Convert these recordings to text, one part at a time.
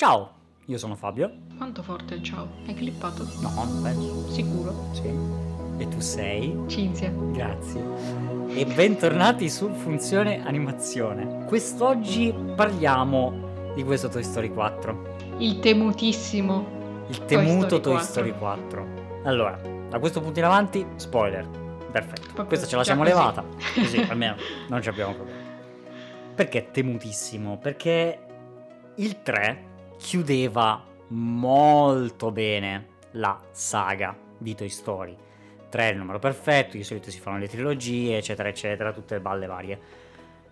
Ciao, io sono Fabio. Quanto forte il ciao? Hai clippato? No, non penso. Sicuro? Sì. E tu sei? Cinzia. Grazie. E bentornati su Funzione Animazione. Quest'oggi parliamo di questo Toy Story 4. Il temutissimo. Il temuto Story Toy Story 4. Allora, da questo punto in avanti, spoiler. Perfetto. Proprio Questa ce la siamo così. levata. Così almeno non ci abbiamo problemi. Perché temutissimo? Perché il 3 chiudeva molto bene la saga di Toy Story. 3 è il numero perfetto, di solito si fanno le trilogie, eccetera, eccetera, tutte le balle varie.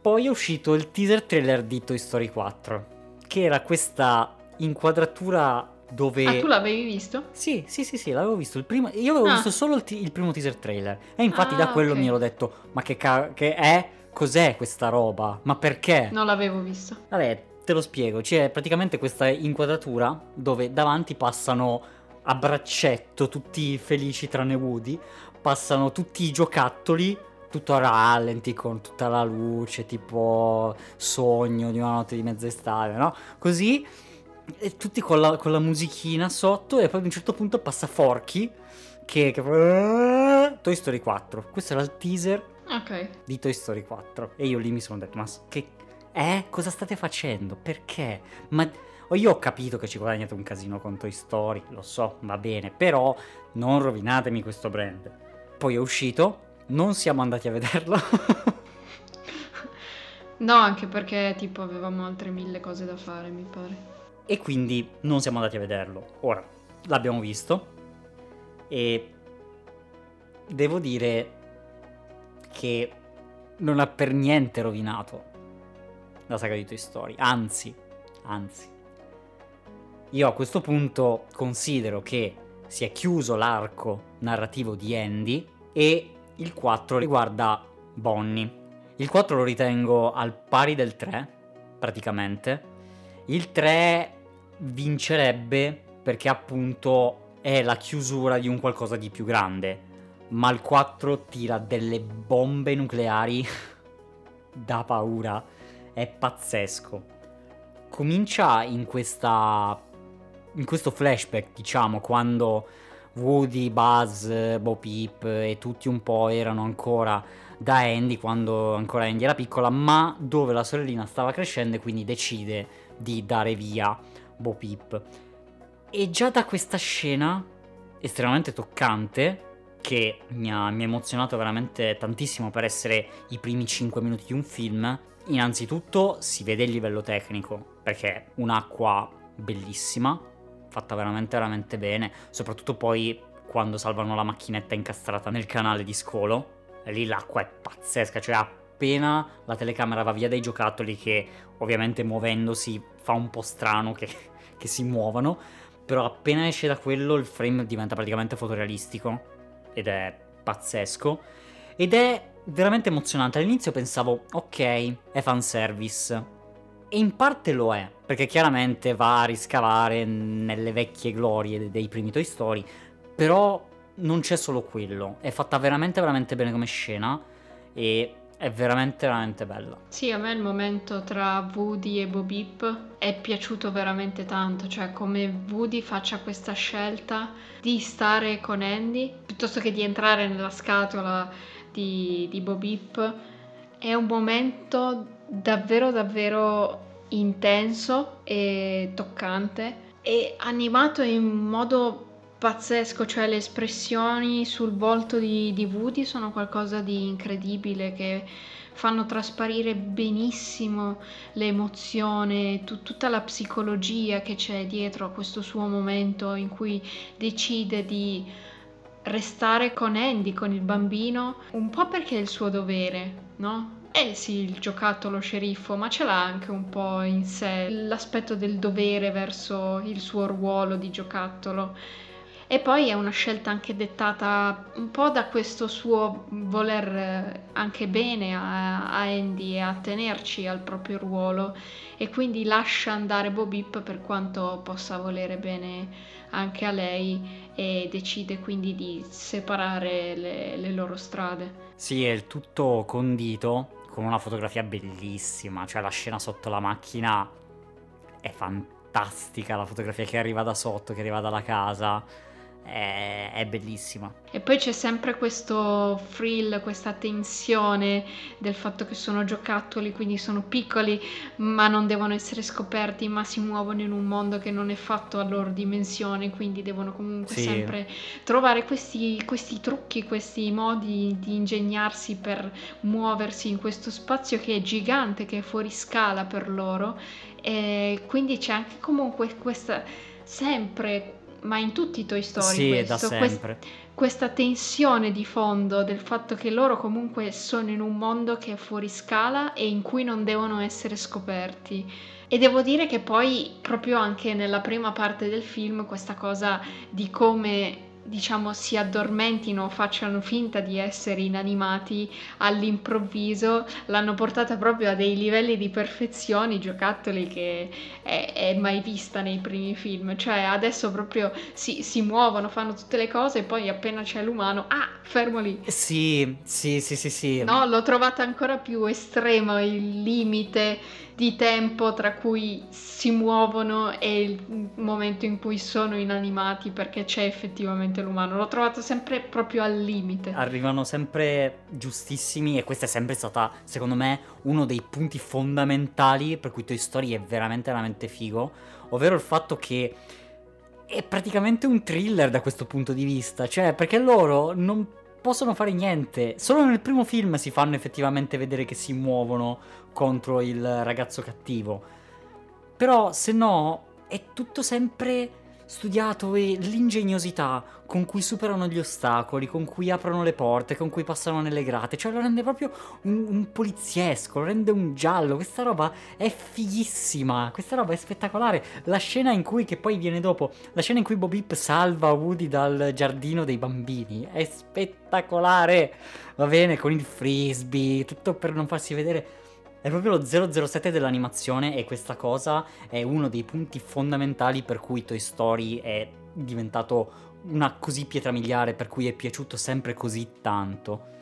Poi è uscito il teaser trailer di Toy Story 4, che era questa inquadratura dove... Ah, tu l'avevi visto? Sì, sì, sì, sì, l'avevo visto. Il primo... Io avevo Ah. visto solo il, ti- il primo teaser trailer. E infatti da Ah, quello ok. mi ero detto, ma che, ca- che è? Cos'è questa roba? Ma perché? Non l'avevo visto. Vabbè, te lo spiego. C'è praticamente questa inquadratura dove davanti passano a braccetto tutti felici tranne Woody. Passano tutti i giocattoli, tutto a rallenti con tutta la luce, tipo sogno di una notte di mezz'estate, no? Così, e tutti con la, con la musichina sotto e poi ad un certo punto passa Forky che... che... Toy Story 4. Questo era il teaser Ok. di Toy Story 4 e io lì mi sono detto ma che eh cosa state facendo? Perché? Ma io ho capito che ci guadagnate un casino con Toy Story lo so va bene però non rovinatemi questo brand. Poi è uscito non siamo andati a vederlo. No, anche perché tipo avevamo altre mille cose da fare, mi pare. e quindi non siamo andati a vederlo. Ora l'abbiamo visto e devo dire che non ha per niente rovinato la saga di Toy Story, anzi, anzi. Io a questo punto considero che si è chiuso l'arco narrativo di Andy e il 4 riguarda Bonnie. Il 4 lo ritengo al pari del 3, praticamente. Il 3 vincerebbe perché appunto è la chiusura di un qualcosa di più grande, ma il 4 tira delle bombe nucleari da paura, è pazzesco. Comincia in questa in questo flashback, diciamo, quando Woody, Buzz, Bo Peep e tutti un po' erano ancora da Andy quando ancora Andy era piccola, ma dove la sorellina stava crescendo e quindi decide di dare via Bo Peep. E già da questa scena estremamente toccante, che mi ha, mi ha emozionato veramente tantissimo per essere i primi 5 minuti di un film, innanzitutto si vede il livello tecnico, perché è un'acqua bellissima, fatta veramente veramente bene, soprattutto poi quando salvano la macchinetta incastrata nel canale di scolo, lì l'acqua è pazzesca, cioè appena la telecamera va via dai giocattoli che ovviamente muovendosi fa un po' strano che, che si muovano, però appena esce da quello il frame diventa praticamente fotorealistico ed è pazzesco ed è veramente emozionante. All'inizio pensavo, ok, è fanservice. E in parte lo è, perché chiaramente va a riscavare nelle vecchie glorie de- dei primi Toy Story, però non c'è solo quello, è fatta veramente veramente bene come scena e è veramente veramente bella. Sì, a me il momento tra Woody e Bo Peep è piaciuto veramente tanto, cioè come Woody faccia questa scelta di stare con Andy piuttosto che di entrare nella scatola di, di Bo Peep è un momento davvero davvero intenso e toccante e animato in modo pazzesco, cioè le espressioni sul volto di, di Woody sono qualcosa di incredibile che fanno trasparire benissimo l'emozione, tu- tutta la psicologia che c'è dietro a questo suo momento in cui decide di restare con Andy, con il bambino, un po' perché è il suo dovere, no? Eh sì, il giocattolo sceriffo, ma ce l'ha anche un po' in sé l'aspetto del dovere verso il suo ruolo di giocattolo. E poi è una scelta anche dettata un po' da questo suo voler eh, anche bene a, a Andy e a tenerci al proprio ruolo e quindi lascia andare Bo Peep per quanto possa volere bene anche a lei e decide quindi di separare le, le loro strade. Sì, è tutto condito con una fotografia bellissima, cioè la scena sotto la macchina è fantastica, la fotografia che arriva da sotto, che arriva dalla casa è, è bellissima. E poi c'è sempre questo thrill, questa tensione del fatto che sono giocattoli, quindi sono piccoli, ma non devono essere scoperti, ma si muovono in un mondo che non è fatto a loro dimensione, quindi devono comunque Sì. sempre trovare questi, questi trucchi, questi modi di ingegnarsi per muoversi in questo spazio che è gigante, che è fuori scala per loro. E quindi c'è anche comunque questa sempre ma in tutti i Toy Story Sì, è da questo, quest- sempre. questa tensione di fondo del fatto che loro comunque sono in un mondo che è fuori scala e in cui non devono essere scoperti. E devo dire che poi proprio anche nella prima parte del film questa cosa di come diciamo si addormentino, facciano finta di essere inanimati all'improvviso, l'hanno portata proprio a dei livelli di perfezione, giocattoli che è, è mai vista nei primi film. Cioè adesso proprio si, si muovono, fanno tutte le cose e poi appena c'è l'umano, ah, fermo lì. Sì, sì, sì, sì, sì. No, l'ho trovata ancora più estremo il limite di tempo tra cui si muovono e il momento in cui sono inanimati perché c'è effettivamente l'umano. L'ho trovato sempre proprio al limite. Arrivano sempre giustissimi e questa è sempre stata, secondo me, uno dei punti fondamentali per cui Toy Story è veramente, veramente figo, ovvero il fatto che è praticamente un thriller da questo punto di vista, cioè perché loro non possono fare niente, solo nel primo film si fanno effettivamente vedere che si muovono contro il ragazzo cattivo, però se no è tutto sempre studiato e l'ingegnosità con cui superano gli ostacoli, con cui aprono le porte, con cui passano nelle grate, cioè lo rende proprio un, un poliziesco, lo rende un giallo, questa roba è fighissima, questa roba è spettacolare, la scena in cui, che poi viene dopo, la scena in cui Bob Peep salva Woody dal giardino dei bambini, è spettacolare, va bene, con il frisbee, tutto per non farsi vedere è proprio lo 007 dell'animazione e questa cosa è uno dei punti fondamentali per cui Toy Story è diventato una così pietra miliare, per cui è piaciuto sempre così tanto.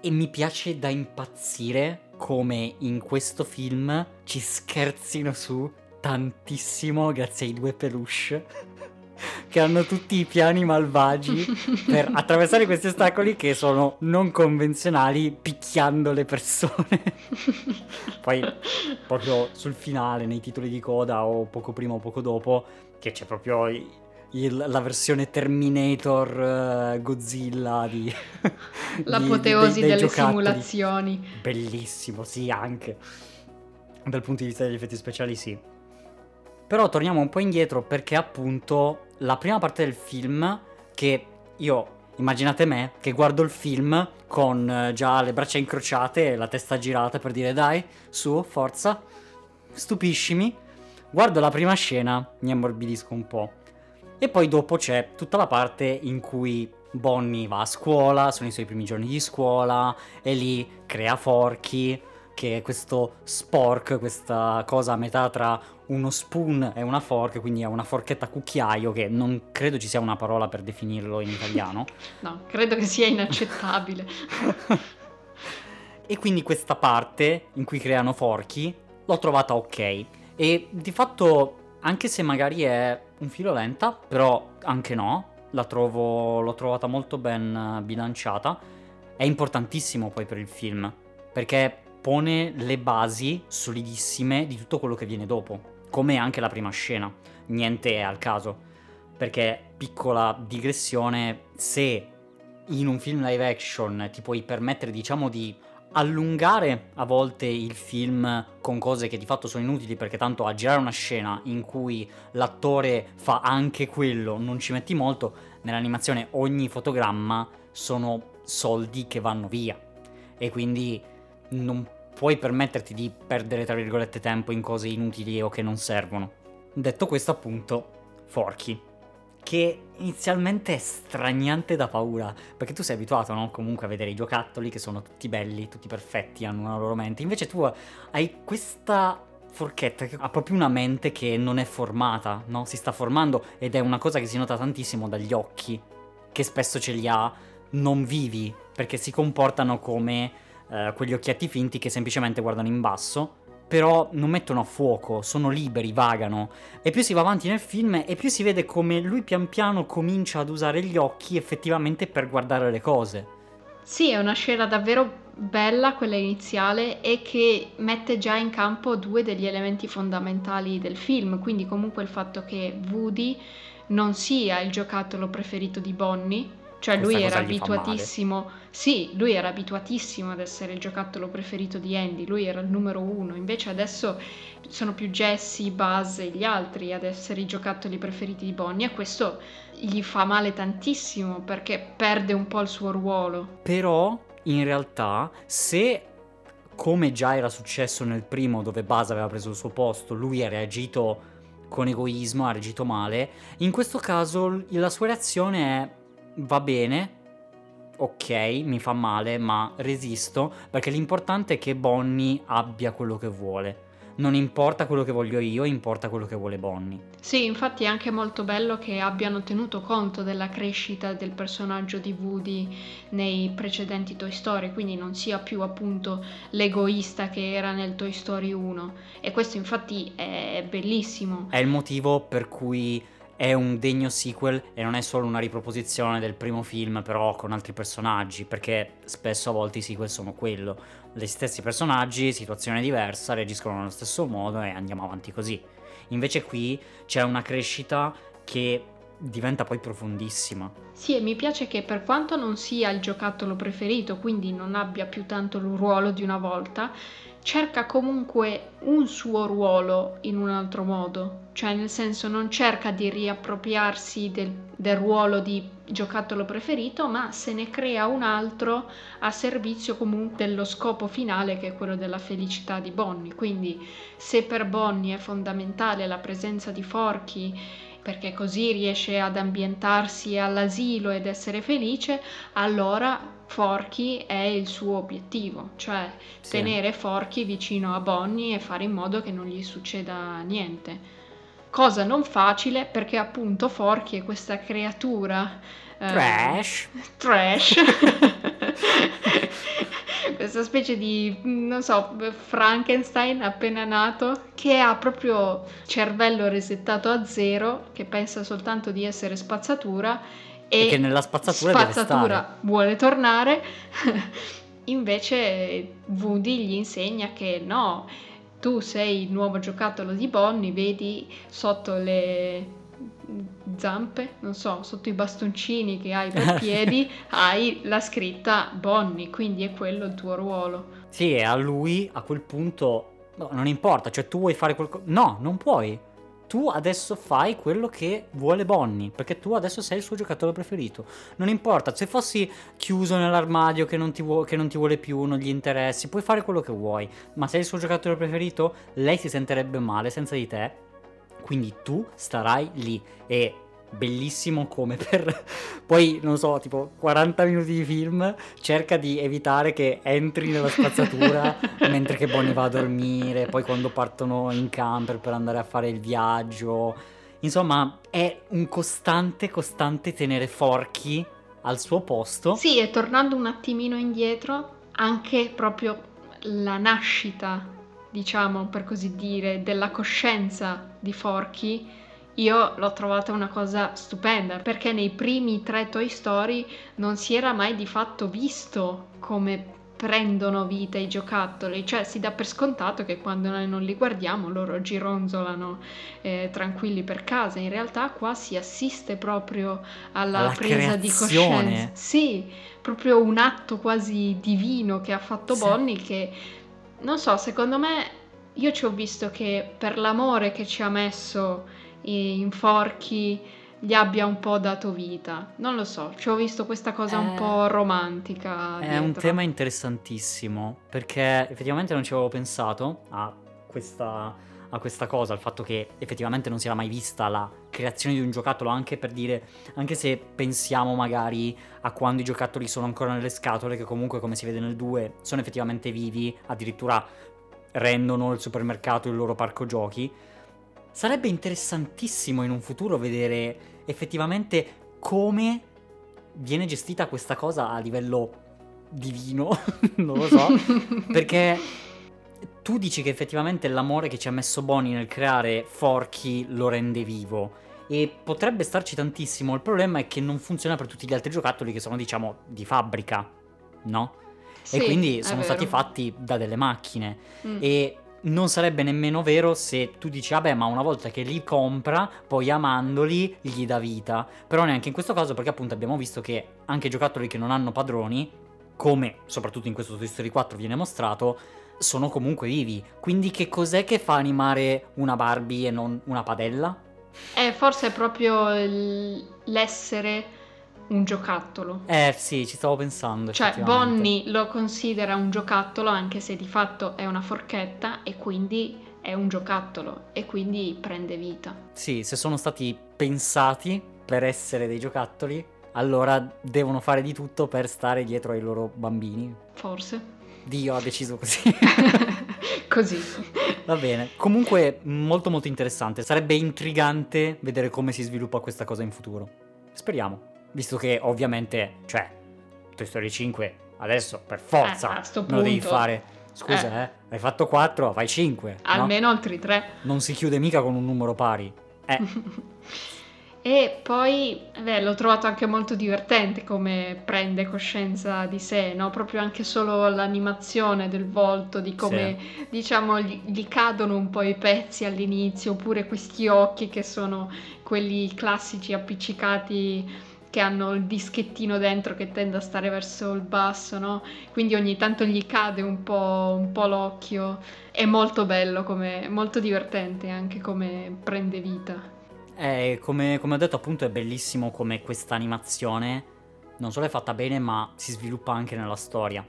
E mi piace da impazzire come in questo film ci scherzino su tantissimo grazie ai due peluche che hanno tutti i piani malvagi per attraversare questi ostacoli che sono non convenzionali picchiando le persone. Poi proprio sul finale, nei titoli di coda o poco prima o poco dopo, che c'è proprio il- la versione Terminator eh, Godzilla di... di- L'apoteosi dei- dei delle giocattoli. simulazioni. Bellissimo, sì, anche. Dal punto di vista degli effetti speciali, sì. Però torniamo un po' indietro perché appunto la prima parte del film che io immaginate me che guardo il film con eh, già le braccia incrociate e la testa girata per dire dai, su, forza, stupiscimi. Guardo la prima scena, mi ammorbidisco un po'. E poi dopo c'è tutta la parte in cui Bonnie va a scuola, sono i suoi primi giorni di scuola e lì crea forchi, che è questo spork, questa cosa a metà tra uno spoon e una fork, quindi è una forchetta cucchiaio che non credo ci sia una parola per definirlo in italiano. No, credo che sia inaccettabile. e quindi questa parte in cui creano forchi l'ho trovata ok. E di fatto, anche se magari è un filo lenta, però anche no, la trovo, l'ho trovata molto ben bilanciata. È importantissimo poi per il film, perché pone le basi solidissime di tutto quello che viene dopo, come anche la prima scena. Niente è al caso. Perché, piccola digressione, se in un film live action ti puoi permettere, diciamo, di allungare a volte il film con cose che di fatto sono inutili perché tanto a girare una scena in cui l'attore fa anche quello non ci metti molto, nell'animazione ogni fotogramma sono soldi che vanno via e quindi non puoi permetterti di perdere tra virgolette tempo in cose inutili o che non servono. Detto questo appunto, Forky che inizialmente è straniante da paura, perché tu sei abituato, no? Comunque a vedere i giocattoli che sono tutti belli, tutti perfetti, hanno una loro mente. Invece tu hai questa forchetta che ha proprio una mente che non è formata, no? Si sta formando ed è una cosa che si nota tantissimo dagli occhi, che spesso ce li ha non vivi, perché si comportano come eh, quegli occhietti finti che semplicemente guardano in basso però non mettono a fuoco, sono liberi, vagano. E più si va avanti nel film e più si vede come lui pian piano comincia ad usare gli occhi effettivamente per guardare le cose. Sì, è una scena davvero bella quella iniziale e che mette già in campo due degli elementi fondamentali del film, quindi comunque il fatto che Woody non sia il giocattolo preferito di Bonnie, cioè lui era abituatissimo, sì, lui era abituatissimo ad essere il giocattolo preferito di Andy, lui era il numero uno, invece adesso sono più Jesse, Buzz e gli altri ad essere i giocattoli preferiti di Bonnie e questo gli fa male tantissimo perché perde un po' il suo ruolo. Però, in realtà, se come già era successo nel primo dove Buzz aveva preso il suo posto, lui ha reagito con egoismo, ha reagito male, in questo caso la sua reazione è va bene, ok, mi fa male, ma resisto, perché l'importante è che Bonnie abbia quello che vuole. Non importa quello che voglio io, importa quello che vuole Bonnie. Sì, infatti è anche molto bello che abbiano tenuto conto della crescita del personaggio di Woody nei precedenti Toy Story, quindi non sia più appunto l'egoista che era nel Toy Story 1. E questo infatti è bellissimo. È il motivo per cui è un degno sequel e non è solo una riproposizione del primo film, però con altri personaggi, perché spesso a volte i sequel sono quello. Gli stessi personaggi, situazione diversa, reagiscono nello stesso modo e andiamo avanti così. Invece qui c'è una crescita che diventa poi profondissima. Sì, e mi piace che per quanto non sia il giocattolo preferito, quindi non abbia più tanto il ruolo di una volta, cerca comunque un suo ruolo in un altro modo, cioè nel senso non cerca di riappropriarsi del, del, ruolo di giocattolo preferito, ma se ne crea un altro a servizio comunque dello scopo finale che è quello della felicità di Bonnie. Quindi se per Bonnie è fondamentale la presenza di Forky perché così riesce ad ambientarsi all'asilo ed essere felice, allora Forky è il suo obiettivo, cioè sì. tenere Forky vicino a Bonnie e fare in modo che non gli succeda niente. Cosa non facile perché appunto Forky è questa creatura eh, trash. Eh, trash. questa specie di, non so, Frankenstein appena nato che ha proprio cervello resettato a zero, che pensa soltanto di essere spazzatura e, e che nella spazzatura, spazzatura vuole tornare. Invece Woody gli insegna che no, tu sei il nuovo giocattolo di Bonnie, vedi sotto le zampe, non so, sotto i bastoncini che hai per piedi, hai la scritta Bonnie, quindi è quello il tuo ruolo. Sì, e a lui a quel punto no, non importa, cioè tu vuoi fare qualcosa... No, non puoi tu adesso fai quello che vuole Bonnie, perché tu adesso sei il suo giocatore preferito. Non importa, se fossi chiuso nell'armadio che non, vu- che non ti vuole più, non gli interessi, puoi fare quello che vuoi, ma sei il suo giocatore preferito, lei si sentirebbe male senza di te, quindi tu starai lì. E bellissimo come per poi non so tipo 40 minuti di film cerca di evitare che entri nella spazzatura mentre che Bonnie va a dormire poi quando partono in camper per andare a fare il viaggio. Insomma è un costante costante tenere Forky al suo posto. Sì e tornando un attimino indietro anche proprio la nascita diciamo per così dire della coscienza di Forky io l'ho trovata una cosa stupenda perché nei primi tre Toy Story non si era mai di fatto visto come prendono vita i giocattoli, cioè si dà per scontato che quando noi non li guardiamo loro gironzolano eh, tranquilli per casa, in realtà qua si assiste proprio alla, alla presa creazione. di coscienza. Sì, proprio un atto quasi divino che ha fatto sì. Bonnie che, non so, secondo me io ci ho visto che per l'amore che ci ha messo in forchi gli abbia un po' dato vita. Non lo so, ci ho visto questa cosa un po' romantica. È dietro. un tema interessantissimo perché effettivamente non ci avevo pensato a questa, a questa cosa, al fatto che effettivamente non si era mai vista la creazione di un giocattolo, anche per dire, anche se pensiamo magari a quando i giocattoli sono ancora nelle scatole, che comunque come si vede nel 2 sono effettivamente vivi, addirittura rendono il supermercato il loro parco giochi Sarebbe interessantissimo in un futuro vedere effettivamente come viene gestita questa cosa a livello divino, non lo so, perché tu dici che effettivamente l'amore che ci ha messo Bonnie nel creare Forky lo rende vivo. E potrebbe starci tantissimo. Il problema è che non funziona per tutti gli altri giocattoli che sono, diciamo, di fabbrica, no? Sì, e quindi sono vero. stati fatti da delle macchine. Mm. E non sarebbe nemmeno vero se tu dici, vabbè, ma una volta che li compra, poi amandoli gli dà vita. Però neanche in questo caso, perché appunto abbiamo visto che anche giocattoli che non hanno padroni, come soprattutto in questo Toy Story 4 viene mostrato, sono comunque vivi. Quindi che cos'è che fa animare una Barbie e non una padella? Eh, forse è proprio l'essere un giocattolo. Eh sì, ci stavo pensando. Cioè. Bonnie lo considera un giocattolo anche se di fatto è una forchetta e quindi è un giocattolo e quindi prende vita. Sì, se sono stati pensati per essere dei giocattoli, allora devono fare di tutto per stare dietro ai loro bambini. Forse. Dio ha deciso così. Così. Va bene. Comunque, molto molto interessante. Sarebbe intrigante vedere come si sviluppa questa cosa in futuro. Speriamo. Visto che ovviamente, cioè, Toy Story 5 adesso per forza Eh, lo devi fare. Scusa, eh. hai fatto 4, fai 5. Almeno altri tre. Non si chiude mica con un numero pari. Eh, E poi, beh, l'ho trovato anche molto divertente come prende coscienza di sé, no? Proprio anche solo l'animazione del volto, di come, diciamo, gli, gli cadono un po' i pezzi all'inizio, oppure questi occhi che sono quelli classici appiccicati che hanno il dischettino dentro che tende a stare verso il basso, no? Quindi ogni tanto gli cade un po', un po' l'occhio. È molto bello, come, molto divertente anche come prende vita. Eh, come, come ho detto appunto è bellissimo come questa animazione non solo è fatta bene ma si sviluppa anche nella storia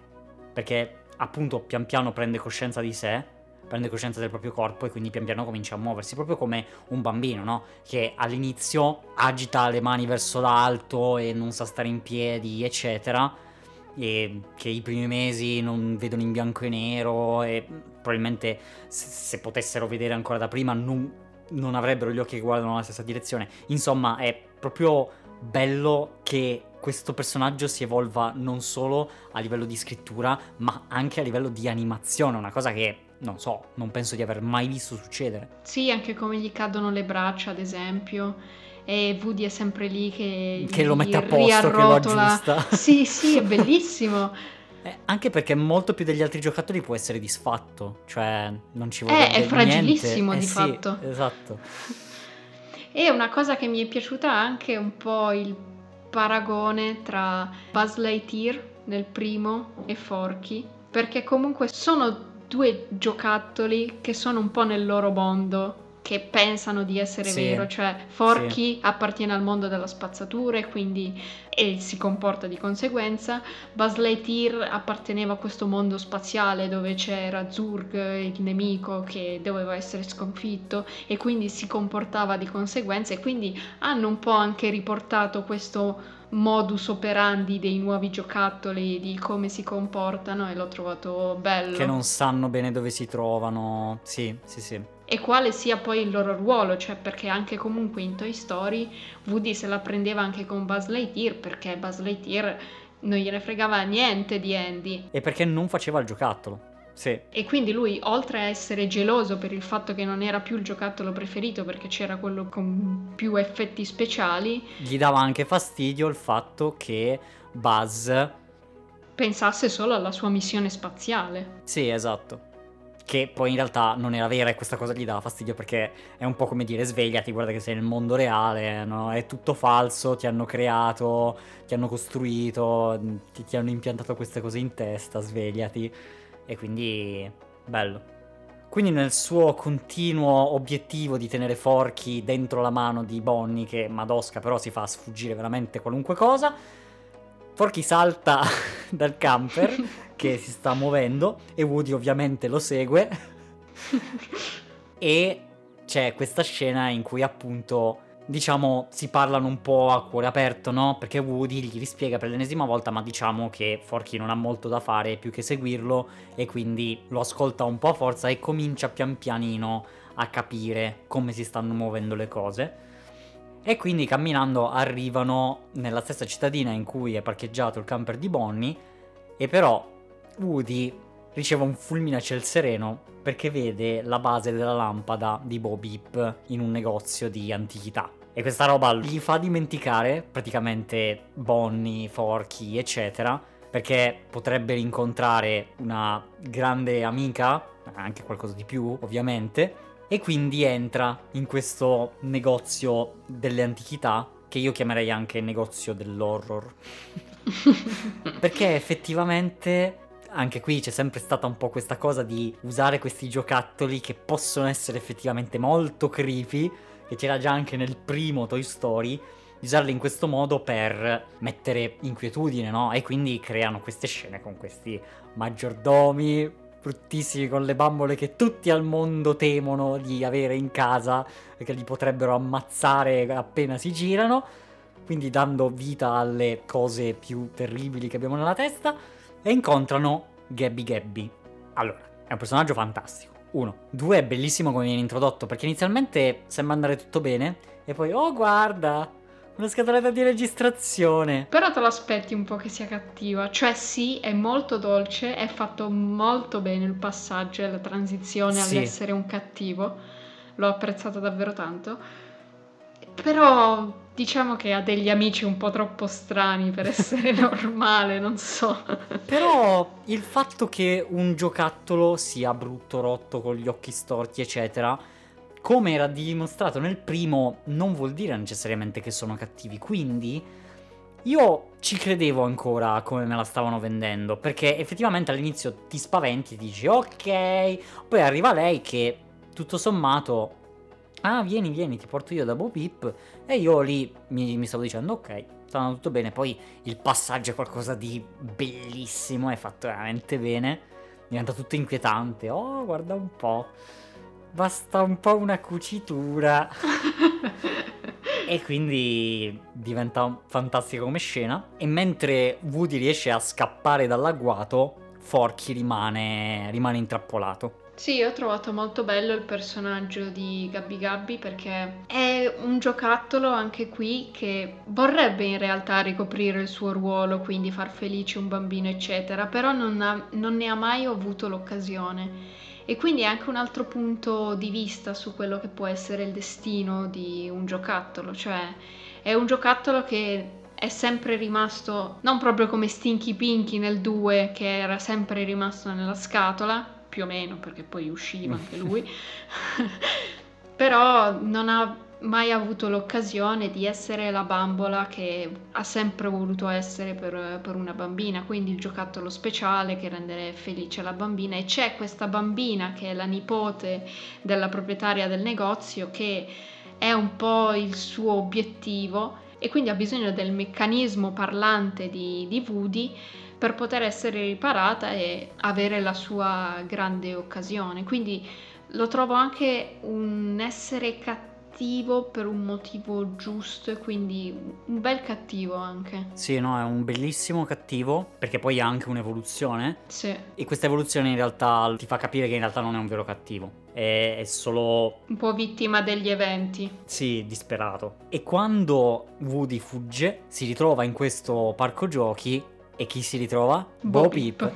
perché appunto pian piano prende coscienza di sé prende coscienza del proprio corpo e quindi pian piano comincia a muoversi proprio come un bambino no? che all'inizio agita le mani verso l'alto e non sa stare in piedi eccetera e che i primi mesi non vedono in bianco e nero e probabilmente se, se potessero vedere ancora da prima non, non avrebbero gli occhi che guardano nella stessa direzione. Insomma, è proprio bello che questo personaggio si evolva non solo a livello di scrittura, ma anche a livello di animazione, una cosa che non so, non penso di aver mai visto succedere. Sì, anche come gli cadono le braccia, ad esempio. E Woody è sempre lì che, Che lo mette a posto, che lo aggiusta. Sì, sì, è bellissimo. Eh, anche perché molto più degli altri giocattoli può essere disfatto, cioè non ci vuole Eh, è fragilissimo niente. di Eh, sì, fatto. esatto. E una cosa che mi è piaciuta anche un po' il paragone tra Buzz Lightyear nel primo e Forky, perché comunque sono due giocattoli che sono un po' nel loro mondo, che pensano di essere Sì, vero, cioè Forky appartiene al mondo della spazzatura e quindi e si comporta di conseguenza, Buzz Lightyear apparteneva a questo mondo spaziale dove c'era Zurg, il nemico che doveva essere sconfitto e quindi si comportava di conseguenza e quindi hanno un po' anche riportato questo modus operandi dei nuovi giocattoli di come si comportano e l'ho trovato bello Che non sanno bene dove si trovano. Sì, sì, sì. e quale sia poi il loro ruolo, cioè perché anche comunque in Toy Story Woody se la prendeva anche con Buzz Lightyear perché Buzz Lightyear non gliene fregava niente di Andy E perché non faceva il giocattolo. Sì. e quindi lui oltre a essere geloso per il fatto che non era più il giocattolo preferito perché c'era quello con più effetti speciali, Gli dava anche fastidio il fatto che Buzz... pensasse solo alla sua missione spaziale. Sì, esatto. Che poi in realtà non era vera e questa cosa gli dava fastidio perché è un po' come dire svegliati, guarda che sei nel mondo reale, no? è tutto falso, ti hanno creato, ti hanno costruito, ti, ti hanno impiantato queste cose in testa, svegliati. E quindi bello. Quindi nel suo continuo obiettivo di tenere Forky dentro la mano di Bonnie, che Madosca però si fa sfuggire veramente qualunque cosa, Forky salta dal camper che si sta muovendo e Woody ovviamente lo segue e c'è questa scena in cui appunto diciamo si parlano un po' a cuore aperto, no? Perché Woody gli rispiega per l'ennesima volta, ma diciamo che Forky non ha molto da fare più che seguirlo e quindi lo ascolta un po' a forza e comincia pian pianino a capire come si stanno muovendo le cose. E quindi camminando arrivano nella stessa cittadina in cui è parcheggiato il camper di Bonnie e però Woody riceve un fulmine a ciel sereno perché vede la base della lampada di Bo Beep in un negozio di antichità. E questa roba gli fa dimenticare praticamente Bonnie, Forky, eccetera, perché potrebbe rincontrare una grande amica, anche qualcosa di più ovviamente, e quindi entra in questo negozio delle antichità che io chiamerei anche negozio dell'horror. perché effettivamente anche qui c'è sempre stata un po' questa cosa di usare questi giocattoli che possono essere effettivamente molto creepy, che c'era già anche nel primo Toy Story, usarli in questo modo per mettere inquietudine, no? E quindi creano queste scene con questi maggiordomi bruttissimi con le bambole che tutti al mondo temono di avere in casa perché li potrebbero ammazzare appena si girano, quindi dando vita alle cose più terribili che abbiamo nella testa e incontrano Gabby Gabby. Allora, è un personaggio fantastico. Uno. Due, è bellissimo come viene introdotto perché inizialmente sembra andare tutto bene e poi, oh guarda, una scatoletta di registrazione. Però te lo aspetti un po' che sia cattiva. Cioè, sì, è molto dolce, è fatto molto bene il passaggio e la transizione Sì. all'essere un cattivo. L'ho apprezzato davvero tanto. Però diciamo che ha degli amici un po' troppo strani per essere normale, non so. Però il fatto che un giocattolo sia brutto, rotto, con gli occhi storti, eccetera, come era dimostrato nel primo, non vuol dire necessariamente che sono cattivi. Quindi io ci credevo ancora come me la stavano vendendo, perché effettivamente all'inizio ti spaventi e dici ok, poi arriva lei che tutto sommato... Ah, vieni, vieni, ti porto io da Bo Peep. E io lì mi, mi stavo dicendo, ok, sta andando tutto bene. Poi il passaggio è qualcosa di bellissimo, è fatto veramente bene. Diventa tutto inquietante. Oh, guarda un po'. Basta un po' una cucitura. E quindi diventa fantastico come scena. E mentre Woody riesce a scappare dall'agguato, Forky rimane, rimane intrappolato. Sì, ho trovato molto bello il personaggio di Gabby Gabby perché è un giocattolo anche qui che vorrebbe in realtà ricoprire il suo ruolo, quindi far felice un bambino, eccetera, però non, ha- non ne ha mai avuto l'occasione. E quindi è anche un altro punto di vista su quello che può essere il destino di un giocattolo, cioè è un giocattolo che è sempre rimasto, non proprio come Stinky Pinky nel 2, che era sempre rimasto nella scatola, più o meno, perché poi usciva anche lui, però non ha mai avuto l'occasione di essere la bambola che ha sempre voluto essere per, per una bambina, quindi il giocattolo speciale che rende felice la bambina. E c'è questa bambina che è la nipote della proprietaria del negozio che è un po' il suo obiettivo. E quindi ha bisogno del meccanismo parlante di, di Woody per poter essere riparata e avere la sua grande occasione. Quindi lo trovo anche un essere cattivo per un motivo giusto e quindi un bel cattivo anche. Sì, no, è un bellissimo cattivo, perché poi ha anche un'evoluzione. Sì, E questa evoluzione in realtà ti fa capire che in realtà non è un vero cattivo. È, è solo un po' vittima degli eventi. Sì, disperato. E quando Woody fugge, si ritrova in questo parco giochi e chi si ritrova? Bo Peep. Peep.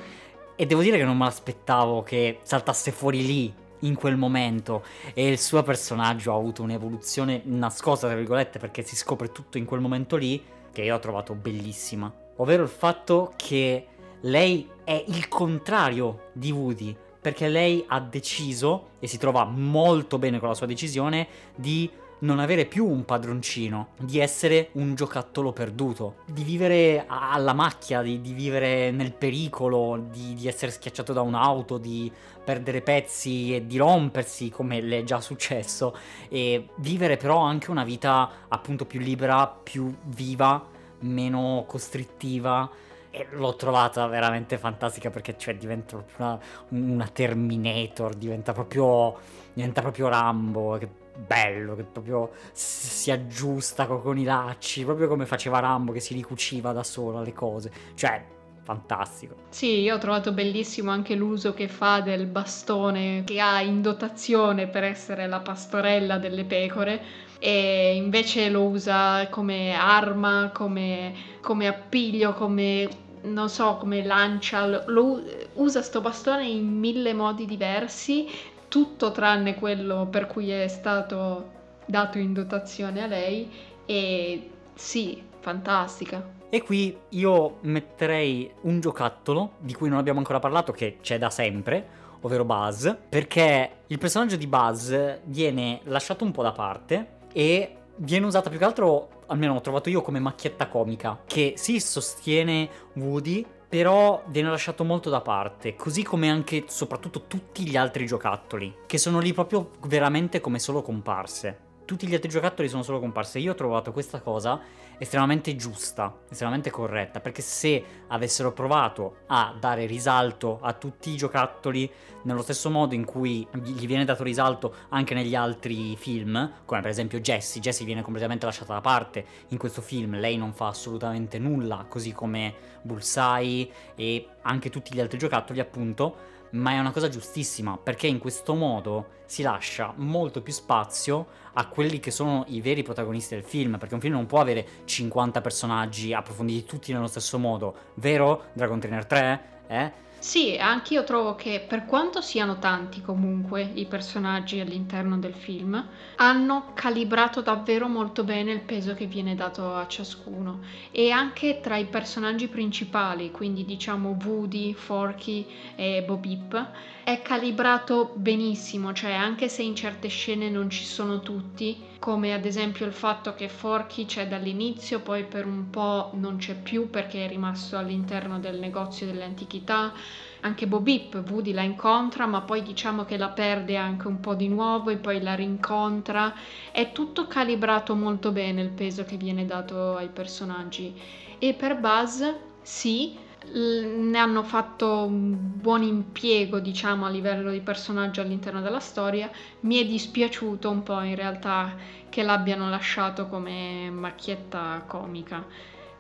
E devo dire che non me l'aspettavo che saltasse fuori lì, in quel momento. E il suo personaggio ha avuto un'evoluzione nascosta, tra virgolette, perché si scopre tutto in quel momento lì, che io ho trovato bellissima. Ovvero il fatto che lei è il contrario di Woody. Perché lei ha deciso, e si trova molto bene con la sua decisione, di non avere più un padroncino, di essere un giocattolo perduto, di vivere alla macchia, di, di vivere nel pericolo, di, di essere schiacciato da un'auto, di perdere pezzi e di rompersi, come le è già successo, e vivere però anche una vita appunto più libera, più viva, meno costrittiva. E l'ho trovata veramente fantastica perché cioè, diventa proprio una, una Terminator, diventa proprio, diventa proprio Rambo, bello, che proprio si aggiusta co- con, i lacci, proprio come faceva Rambo che si ricuciva da sola le cose. Cioè, fantastico. Sì, io ho trovato bellissimo anche l'uso che fa del bastone che ha in dotazione per essere la pastorella delle pecore e invece lo usa come arma, come, come appiglio, come non so come lancia, lo, usa sto bastone in mille modi diversi, tutto tranne quello per cui è stato dato in dotazione a lei e sì, fantastica. E qui io metterei un giocattolo di cui non abbiamo ancora parlato che c'è da sempre, ovvero Buzz, perché il personaggio di Buzz viene lasciato un po' da parte e viene usata più che altro, almeno l'ho trovato io, come macchietta comica, che si sostiene Woody, però viene lasciato molto da parte, così come anche soprattutto tutti gli altri giocattoli, che sono lì proprio veramente come solo comparse. Tutti gli altri giocattoli sono solo comparse. Io ho trovato questa cosa estremamente giusta, estremamente corretta, perché se avessero provato a dare risalto a tutti i giocattoli nello stesso modo in cui gli viene dato risalto anche negli altri film, come per esempio Jessie, Jessie viene completamente lasciata da parte in questo film, lei non fa assolutamente nulla, così come Bullseye e anche tutti gli altri giocattoli appunto, ma è una cosa giustissima perché in questo modo si lascia molto più spazio a quelli che sono i veri protagonisti del film, perché un film non può avere 50 personaggi approfonditi tutti nello stesso modo, vero Dragon Trainer 3? Eh? Sì, anch'io trovo che per quanto siano tanti comunque i personaggi all'interno del film, hanno calibrato davvero molto bene il peso che viene dato a ciascuno. E anche tra i personaggi principali, quindi diciamo Woody, Forky e Bo Peep, è calibrato benissimo, cioè anche se in certe scene non ci sono tutti, come ad esempio il fatto che Forky c'è dall'inizio, poi per un po' non c'è più perché è rimasto all'interno del negozio delle antichità. Anche Bobip, Woody la incontra, ma poi diciamo che la perde anche un po' di nuovo e poi la rincontra. È tutto calibrato molto bene il peso che viene dato ai personaggi. E per Buzz, sì, ne hanno fatto un buon impiego, diciamo, a livello di personaggio all'interno della storia. Mi è dispiaciuto un po' in realtà che l'abbiano lasciato come macchietta comica,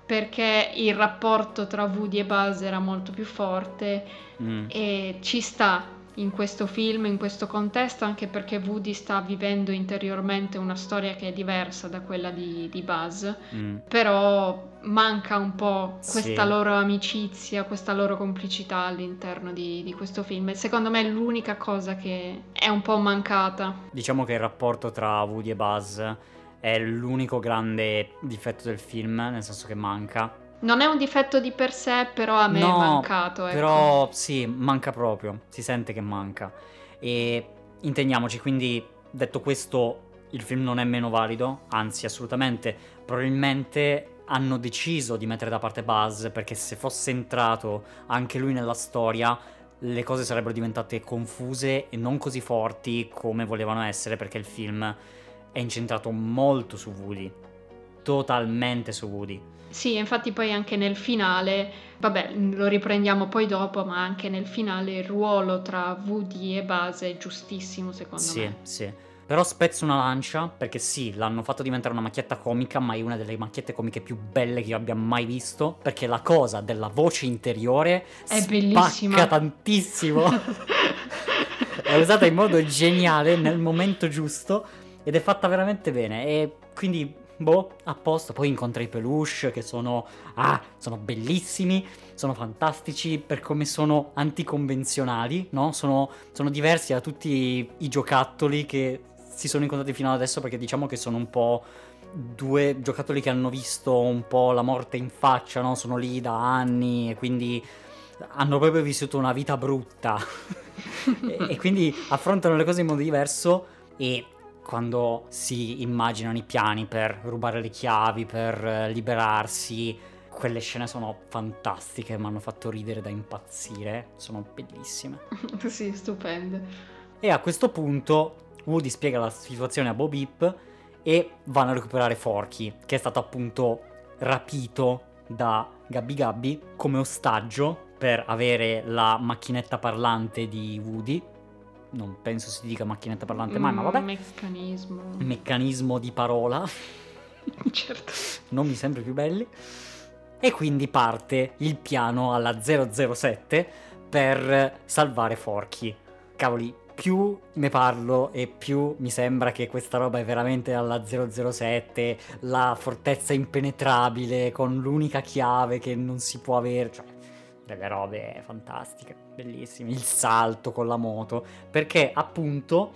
perché il rapporto tra Woody e Buzz era molto più forte mm. e ci sta in questo film, in questo contesto, anche perché Woody sta vivendo interiormente una storia che è diversa da quella di, di Buzz, mm. però manca un po' questa sì. loro amicizia, questa loro complicità all'interno di, di, questo film. E secondo me è l'unica cosa che è un po' mancata. Diciamo che il rapporto tra Woody e Buzz è l'unico grande difetto del film, nel senso che manca non è un difetto di per sé, però a me no, è mancato. Ecco. Però sì, manca proprio, si sente che manca. E intendiamoci, quindi detto questo, il film non è meno valido, anzi assolutamente, probabilmente hanno deciso di mettere da parte Buzz perché se fosse entrato anche lui nella storia le cose sarebbero diventate confuse e non così forti come volevano essere perché il film è incentrato molto su Woody, totalmente su Woody. Sì, infatti poi anche nel finale, vabbè, lo riprendiamo poi dopo, ma anche nel finale il ruolo tra Woody e Buzz è giustissimo secondo sì, me. Sì, sì. Però spezzo una lancia perché sì, l'hanno fatto diventare una macchietta comica, ma è una delle macchiette comiche più belle che io abbia mai visto. Perché la cosa della voce interiore è bellissima. tantissimo. è usata in modo geniale nel momento giusto ed è fatta veramente bene. E quindi boh, a posto. Poi incontra i peluche che sono, ah, sono bellissimi, sono fantastici per come sono anticonvenzionali, no? Sono, sono diversi da tutti i giocattoli che si sono incontrati fino ad adesso perché diciamo che sono un po' due giocattoli che hanno visto un po' la morte in faccia, no? Sono lì da anni e quindi hanno proprio vissuto una vita brutta e, e quindi affrontano le cose in modo diverso e quando si immaginano i piani per rubare le chiavi, per eh, liberarsi. Quelle scene sono fantastiche, mi hanno fatto ridere da impazzire, sono bellissime. sì, stupende. E a questo punto Woody spiega la situazione a Bob Hip e vanno a recuperare Forky, che è stato appunto rapito da Gabby Gabby come ostaggio per avere la macchinetta parlante di Woody non penso si dica macchinetta parlante mai, ma vabbè. Meccanismo. Meccanismo di parola. certo. Nomi sempre più belli. E quindi parte il piano alla 007 per salvare Forky. Cavoli, più ne parlo e più mi sembra che questa roba è veramente alla 007, la fortezza impenetrabile con l'unica chiave che non si può avere, cioè delle robe fantastiche, bellissime, il salto con la moto, perché appunto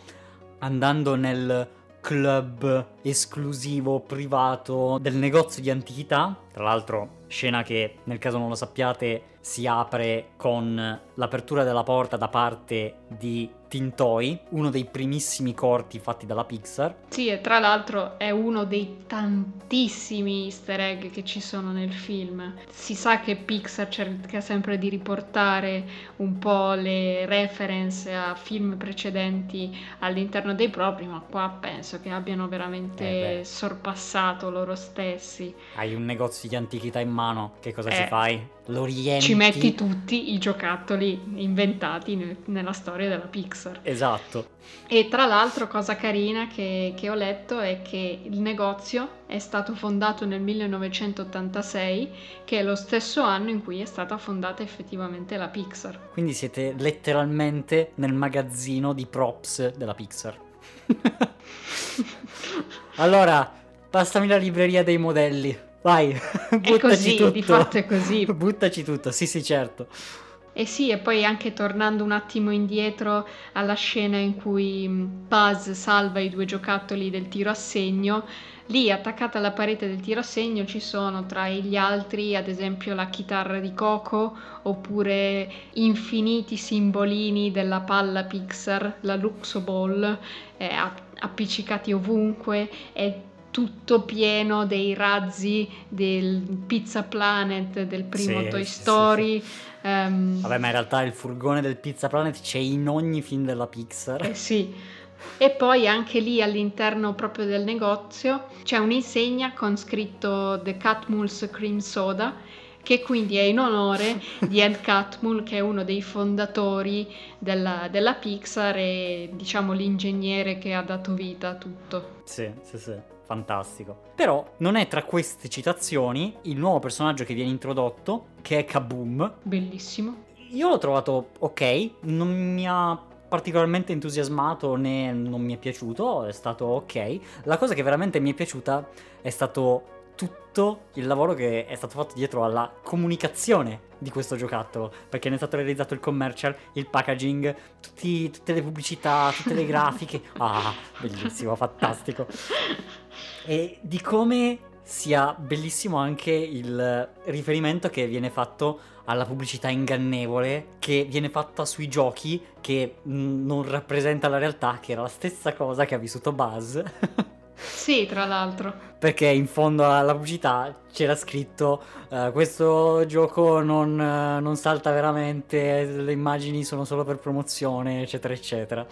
andando nel club esclusivo privato del negozio di antichità, tra l'altro scena che nel caso non lo sappiate si apre con l'apertura della porta da parte di Tintoi, uno dei primissimi corti fatti dalla Pixar. Sì, e tra l'altro è uno dei tantissimi easter egg che ci sono nel film. Si sa che Pixar cerca sempre di riportare un po' le reference a film precedenti all'interno dei propri, ma qua penso che abbiano veramente eh sorpassato loro stessi. Hai un negozio di antichità in mano, che cosa eh, ci fai? Lo riempi. Ci metti tutti i giocattoli inventati ne- nella storia della Pixar. Esatto. E tra l'altro, cosa carina che, che ho letto è che il negozio è stato fondato nel 1986, che è lo stesso anno in cui è stata fondata effettivamente la Pixar. Quindi siete letteralmente nel magazzino di props della Pixar. allora, passami la libreria dei modelli. Vai, buttaci è così, tutto. di fatto è così. Buttaci tutto, sì sì certo. E sì, e poi anche tornando un attimo indietro alla scena in cui mm, Buzz salva i due giocattoli del tiro a segno, lì attaccata alla parete del tiro a segno ci sono tra gli altri ad esempio la chitarra di Coco oppure infiniti simbolini della palla Pixar, la Luxo Ball, eh, appiccicati ovunque e tutto pieno dei razzi del Pizza Planet del primo sì, Toy Story. Sì, sì. Um, Vabbè, ma in realtà il furgone del Pizza Planet c'è in ogni film della Pixar. Eh sì. E poi anche lì all'interno proprio del negozio c'è un'insegna con scritto The Catmull's Cream Soda che quindi è in onore di Ed Catmull che è uno dei fondatori della, della Pixar e diciamo l'ingegnere che ha dato vita a tutto. Sì, sì, sì fantastico. Però non è tra queste citazioni il nuovo personaggio che viene introdotto, che è Kaboom. Bellissimo. Io l'ho trovato ok, non mi ha particolarmente entusiasmato né non mi è piaciuto, è stato ok. La cosa che veramente mi è piaciuta è stato tutto il lavoro che è stato fatto dietro alla comunicazione di questo giocattolo, perché ne è stato realizzato il commercial, il packaging, tutti, tutte le pubblicità, tutte le grafiche. Ah, bellissimo, fantastico. E di come sia bellissimo anche il riferimento che viene fatto alla pubblicità ingannevole che viene fatta sui giochi che non rappresenta la realtà, che era la stessa cosa che ha vissuto Buzz. Sì, tra l'altro. Perché in fondo alla pubblicità c'era scritto uh, questo gioco non, uh, non salta veramente, le immagini sono solo per promozione, eccetera, eccetera.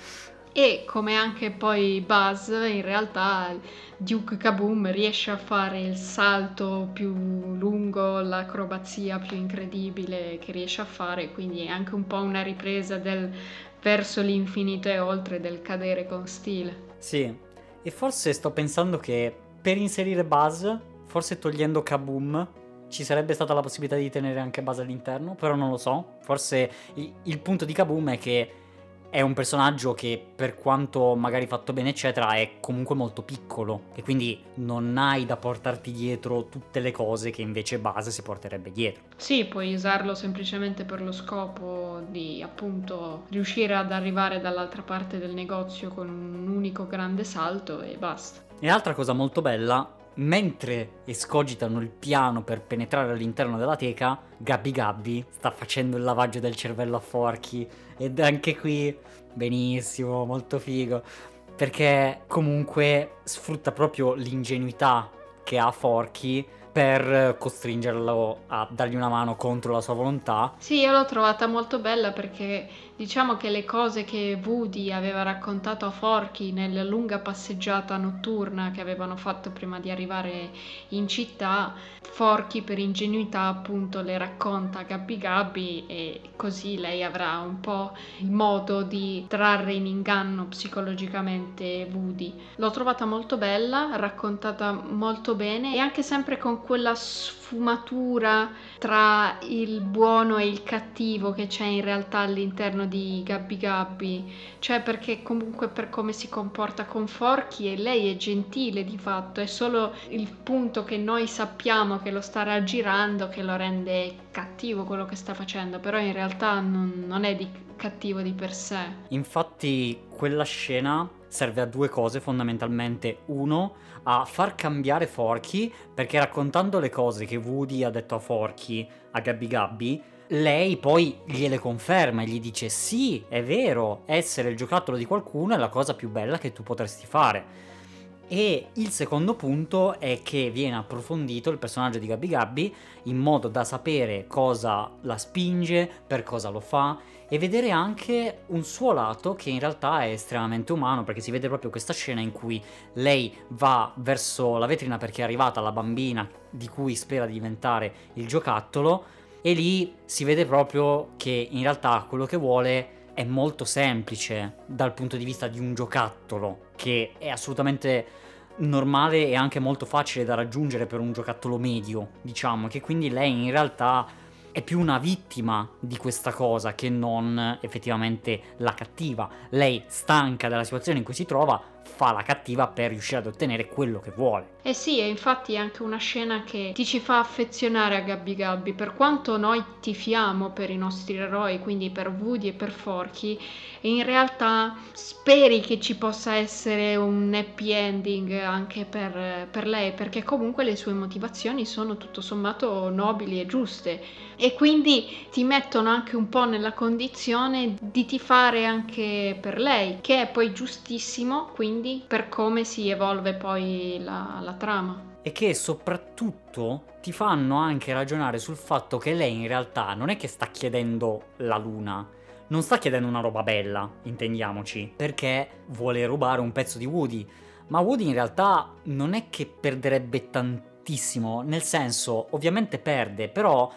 E come anche poi Buzz, in realtà Duke Kaboom riesce a fare il salto più lungo, l'acrobazia più incredibile che riesce a fare, quindi è anche un po' una ripresa del verso l'infinito e oltre del cadere con stile. Sì, e forse sto pensando che per inserire Buzz, forse togliendo Kaboom, ci sarebbe stata la possibilità di tenere anche Buzz all'interno, però non lo so. Forse il, punto di Kaboom è che è un personaggio che per quanto magari fatto bene eccetera è comunque molto piccolo e quindi non hai da portarti dietro tutte le cose che invece base si porterebbe dietro. Sì, puoi usarlo semplicemente per lo scopo di appunto riuscire ad arrivare dall'altra parte del negozio con un unico grande salto e basta. E altra cosa molto bella Mentre escogitano il piano per penetrare all'interno della teca, Gabby Gabby sta facendo il lavaggio del cervello a Forky ed anche qui benissimo, molto figo, perché comunque sfrutta proprio l'ingenuità che ha Forky per costringerlo a dargli una mano contro la sua volontà. Sì, io l'ho trovata molto bella perché diciamo che le cose che Woody aveva raccontato a Forky nella lunga passeggiata notturna che avevano fatto prima di arrivare in città, Forky per ingenuità appunto le racconta a Gabby Gabby e così lei avrà un po' il modo di trarre in inganno psicologicamente Woody. L'ho trovata molto bella, raccontata molto bene e anche sempre con quella sfumatura tra il buono e il cattivo che c'è in realtà all'interno di Gabby Gabby, cioè perché comunque per come si comporta con Forky e lei è gentile di fatto, è solo il punto che noi sappiamo che lo sta raggirando che lo rende cattivo quello che sta facendo, però in realtà non, non è di cattivo di per sé. Infatti quella scena serve a due cose fondamentalmente. Uno, a far cambiare Forky, perché raccontando le cose che Woody ha detto a Forky, a Gabby Gabby, lei poi gliele conferma e gli dice sì, è vero, essere il giocattolo di qualcuno è la cosa più bella che tu potresti fare. E il secondo punto è che viene approfondito il personaggio di Gabby Gabby in modo da sapere cosa la spinge, per cosa lo fa e vedere anche un suo lato che in realtà è estremamente umano perché si vede proprio questa scena in cui lei va verso la vetrina perché è arrivata la bambina di cui spera di diventare il giocattolo e lì si vede proprio che in realtà quello che vuole è molto semplice dal punto di vista di un giocattolo che è assolutamente normale e anche molto facile da raggiungere per un giocattolo medio, diciamo, che quindi lei in realtà è più una vittima di questa cosa che non effettivamente la cattiva. Lei, stanca della situazione in cui si trova, fa la cattiva per riuscire ad ottenere quello che vuole. Eh sì, e infatti è anche una scena che ti ci fa affezionare a Gabby Gabby. Per quanto noi tifiamo per i nostri eroi, quindi per Woody e per Forky, in realtà speri che ci possa essere un happy ending anche per, per lei, perché comunque le sue motivazioni sono tutto sommato nobili e giuste. E quindi ti mettono anche un po' nella condizione di tifare anche per lei, che è poi giustissimo, quindi per come si evolve poi la, la trama. E che soprattutto ti fanno anche ragionare sul fatto che lei in realtà non è che sta chiedendo la luna, non sta chiedendo una roba bella, intendiamoci, perché vuole rubare un pezzo di Woody. Ma Woody in realtà non è che perderebbe tantissimo, nel senso, ovviamente perde, però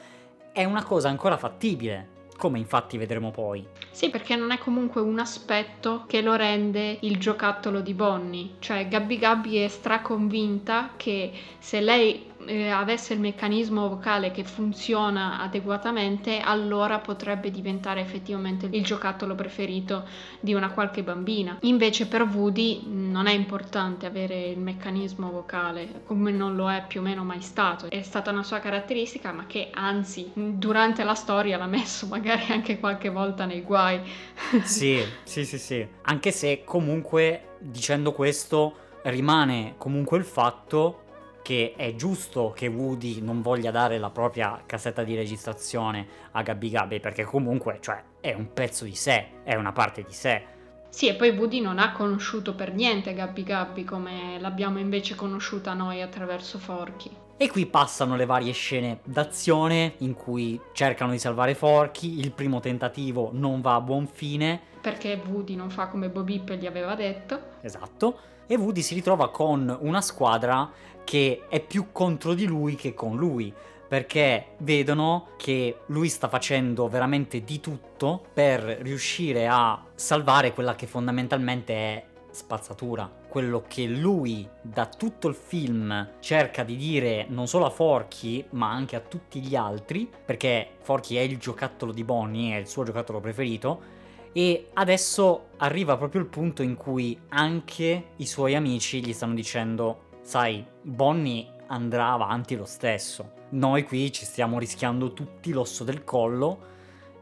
è una cosa ancora fattibile come infatti vedremo poi. Sì, perché non è comunque un aspetto che lo rende il giocattolo di Bonnie, cioè Gabby Gabby è straconvinta che se lei eh, avesse il meccanismo vocale che funziona adeguatamente, allora potrebbe diventare effettivamente il giocattolo preferito di una qualche bambina. Invece per Woody non è importante avere il meccanismo vocale, come non lo è più o meno mai stato. È stata una sua caratteristica, ma che anzi durante la storia l'ha messo magari anche qualche volta nei guai. sì, sì, sì, sì. Anche se comunque dicendo questo rimane comunque il fatto che è giusto che Woody non voglia dare la propria cassetta di registrazione a Gabby Gabby perché comunque cioè, è un pezzo di sé, è una parte di sé. Sì, e poi Woody non ha conosciuto per niente Gabby Gabby come l'abbiamo invece conosciuta noi attraverso Forky. E qui passano le varie scene d'azione in cui cercano di salvare Forky, il primo tentativo non va a buon fine. Perché Woody non fa come Bobip gli aveva detto. Esatto. E Woody si ritrova con una squadra che è più contro di lui che con lui perché vedono che lui sta facendo veramente di tutto per riuscire a salvare quella che fondamentalmente è spazzatura. Quello che lui da tutto il film cerca di dire non solo a Forky ma anche a tutti gli altri, perché Forky è il giocattolo di Bonnie, è il suo giocattolo preferito, e adesso arriva proprio il punto in cui anche i suoi amici gli stanno dicendo sai, Bonnie andrà avanti lo stesso. Noi qui ci stiamo rischiando tutti l'osso del collo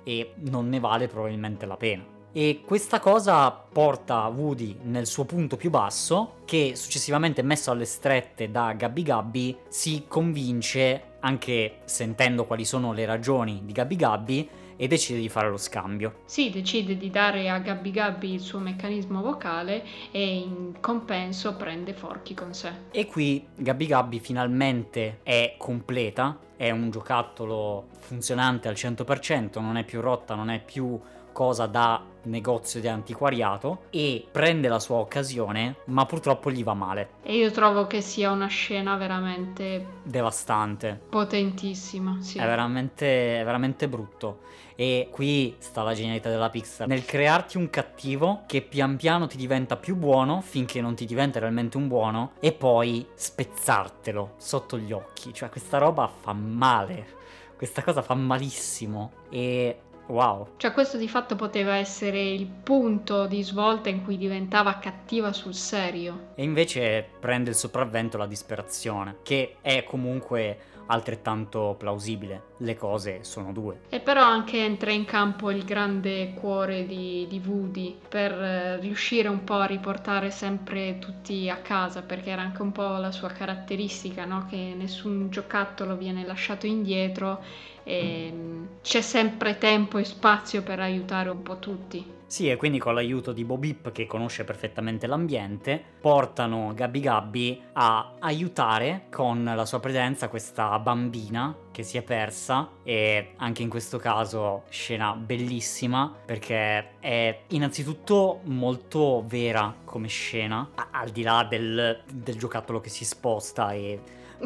e non ne vale probabilmente la pena. E questa cosa porta Woody nel suo punto più basso, che successivamente messo alle strette da Gabby Gabby si convince, anche sentendo quali sono le ragioni di Gabby Gabby, e decide di fare lo scambio. Sì, decide di dare a Gabby Gabby il suo meccanismo vocale e in compenso prende Forky con sé. E qui Gabby Gabby finalmente è completa, è un giocattolo funzionante al 100%, non è più rotta, non è più cosa da negozio di antiquariato e prende la sua occasione, ma purtroppo gli va male. E io trovo che sia una scena veramente devastante, potentissima, sì. È veramente, è veramente brutto. E qui sta la genialità della Pixar nel crearti un cattivo che pian piano ti diventa più buono finché non ti diventa realmente un buono e poi spezzartelo sotto gli occhi. Cioè, questa roba fa male. Questa cosa fa malissimo. E Wow. Cioè questo di fatto poteva essere il punto di svolta in cui diventava cattiva sul serio. E invece prende il sopravvento la disperazione, che è comunque altrettanto plausibile. Le cose sono due. E però anche entra in campo il grande cuore di, di Woody per eh, riuscire un po' a riportare sempre tutti a casa, perché era anche un po' la sua caratteristica, no? che nessun giocattolo viene lasciato indietro e mm, c'è sempre tempo e spazio per aiutare un po' tutti. Sì, e quindi con l'aiuto di Bobip che conosce perfettamente l'ambiente, portano Gabby Gabby a aiutare con la sua presenza questa bambina che si è persa e anche in questo caso scena bellissima perché è innanzitutto molto vera come scena, al di là del, del giocattolo che si sposta e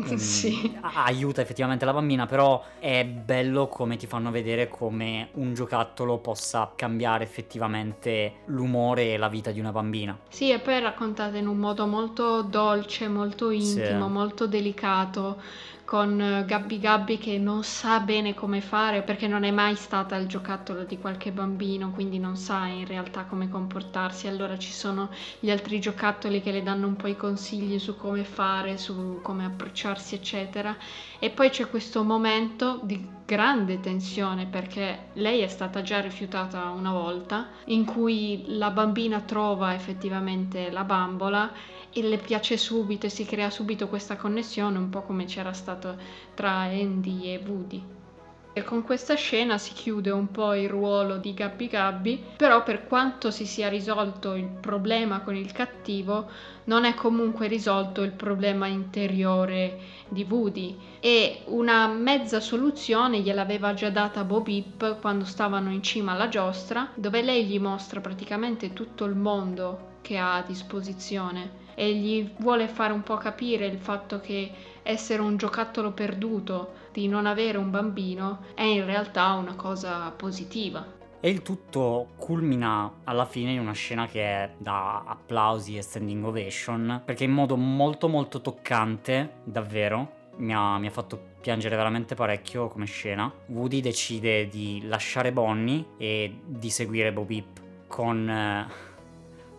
sì. aiuta effettivamente la bambina, però è bello come ti fanno vedere come un giocattolo possa cambiare effettivamente l'umore e la vita di una bambina. Sì, e poi è raccontata in un modo molto dolce, molto intimo, sì. molto delicato con eh, Gabby Gabby che non sa bene come fare perché non è mai stata il giocattolo di qualche bambino, quindi non sa in realtà come comportarsi. Allora ci sono gli altri giocattoli che le danno un po' i consigli su come fare, su come approcciarsi, eccetera. E poi c'è questo momento di grande tensione perché lei è stata già rifiutata una volta, in cui la bambina trova effettivamente la bambola e le piace subito e si crea subito questa connessione, un po' come c'era stato tra Andy e Woody. E con questa scena si chiude un po' il ruolo di Gabby Gabby, però per quanto si sia risolto il problema con il cattivo, non è comunque risolto il problema interiore di Woody e una mezza soluzione gliel'aveva già data Bobip quando stavano in cima alla giostra, dove lei gli mostra praticamente tutto il mondo che ha a disposizione e gli vuole fare un po' capire il fatto che essere un giocattolo perduto, di non avere un bambino, è in realtà una cosa positiva. E il tutto culmina alla fine in una scena che è da applausi e standing ovation, perché in modo molto molto toccante, davvero, mi ha, mi ha, fatto piangere veramente parecchio come scena. Woody decide di lasciare Bonnie e di seguire Bobip con, eh,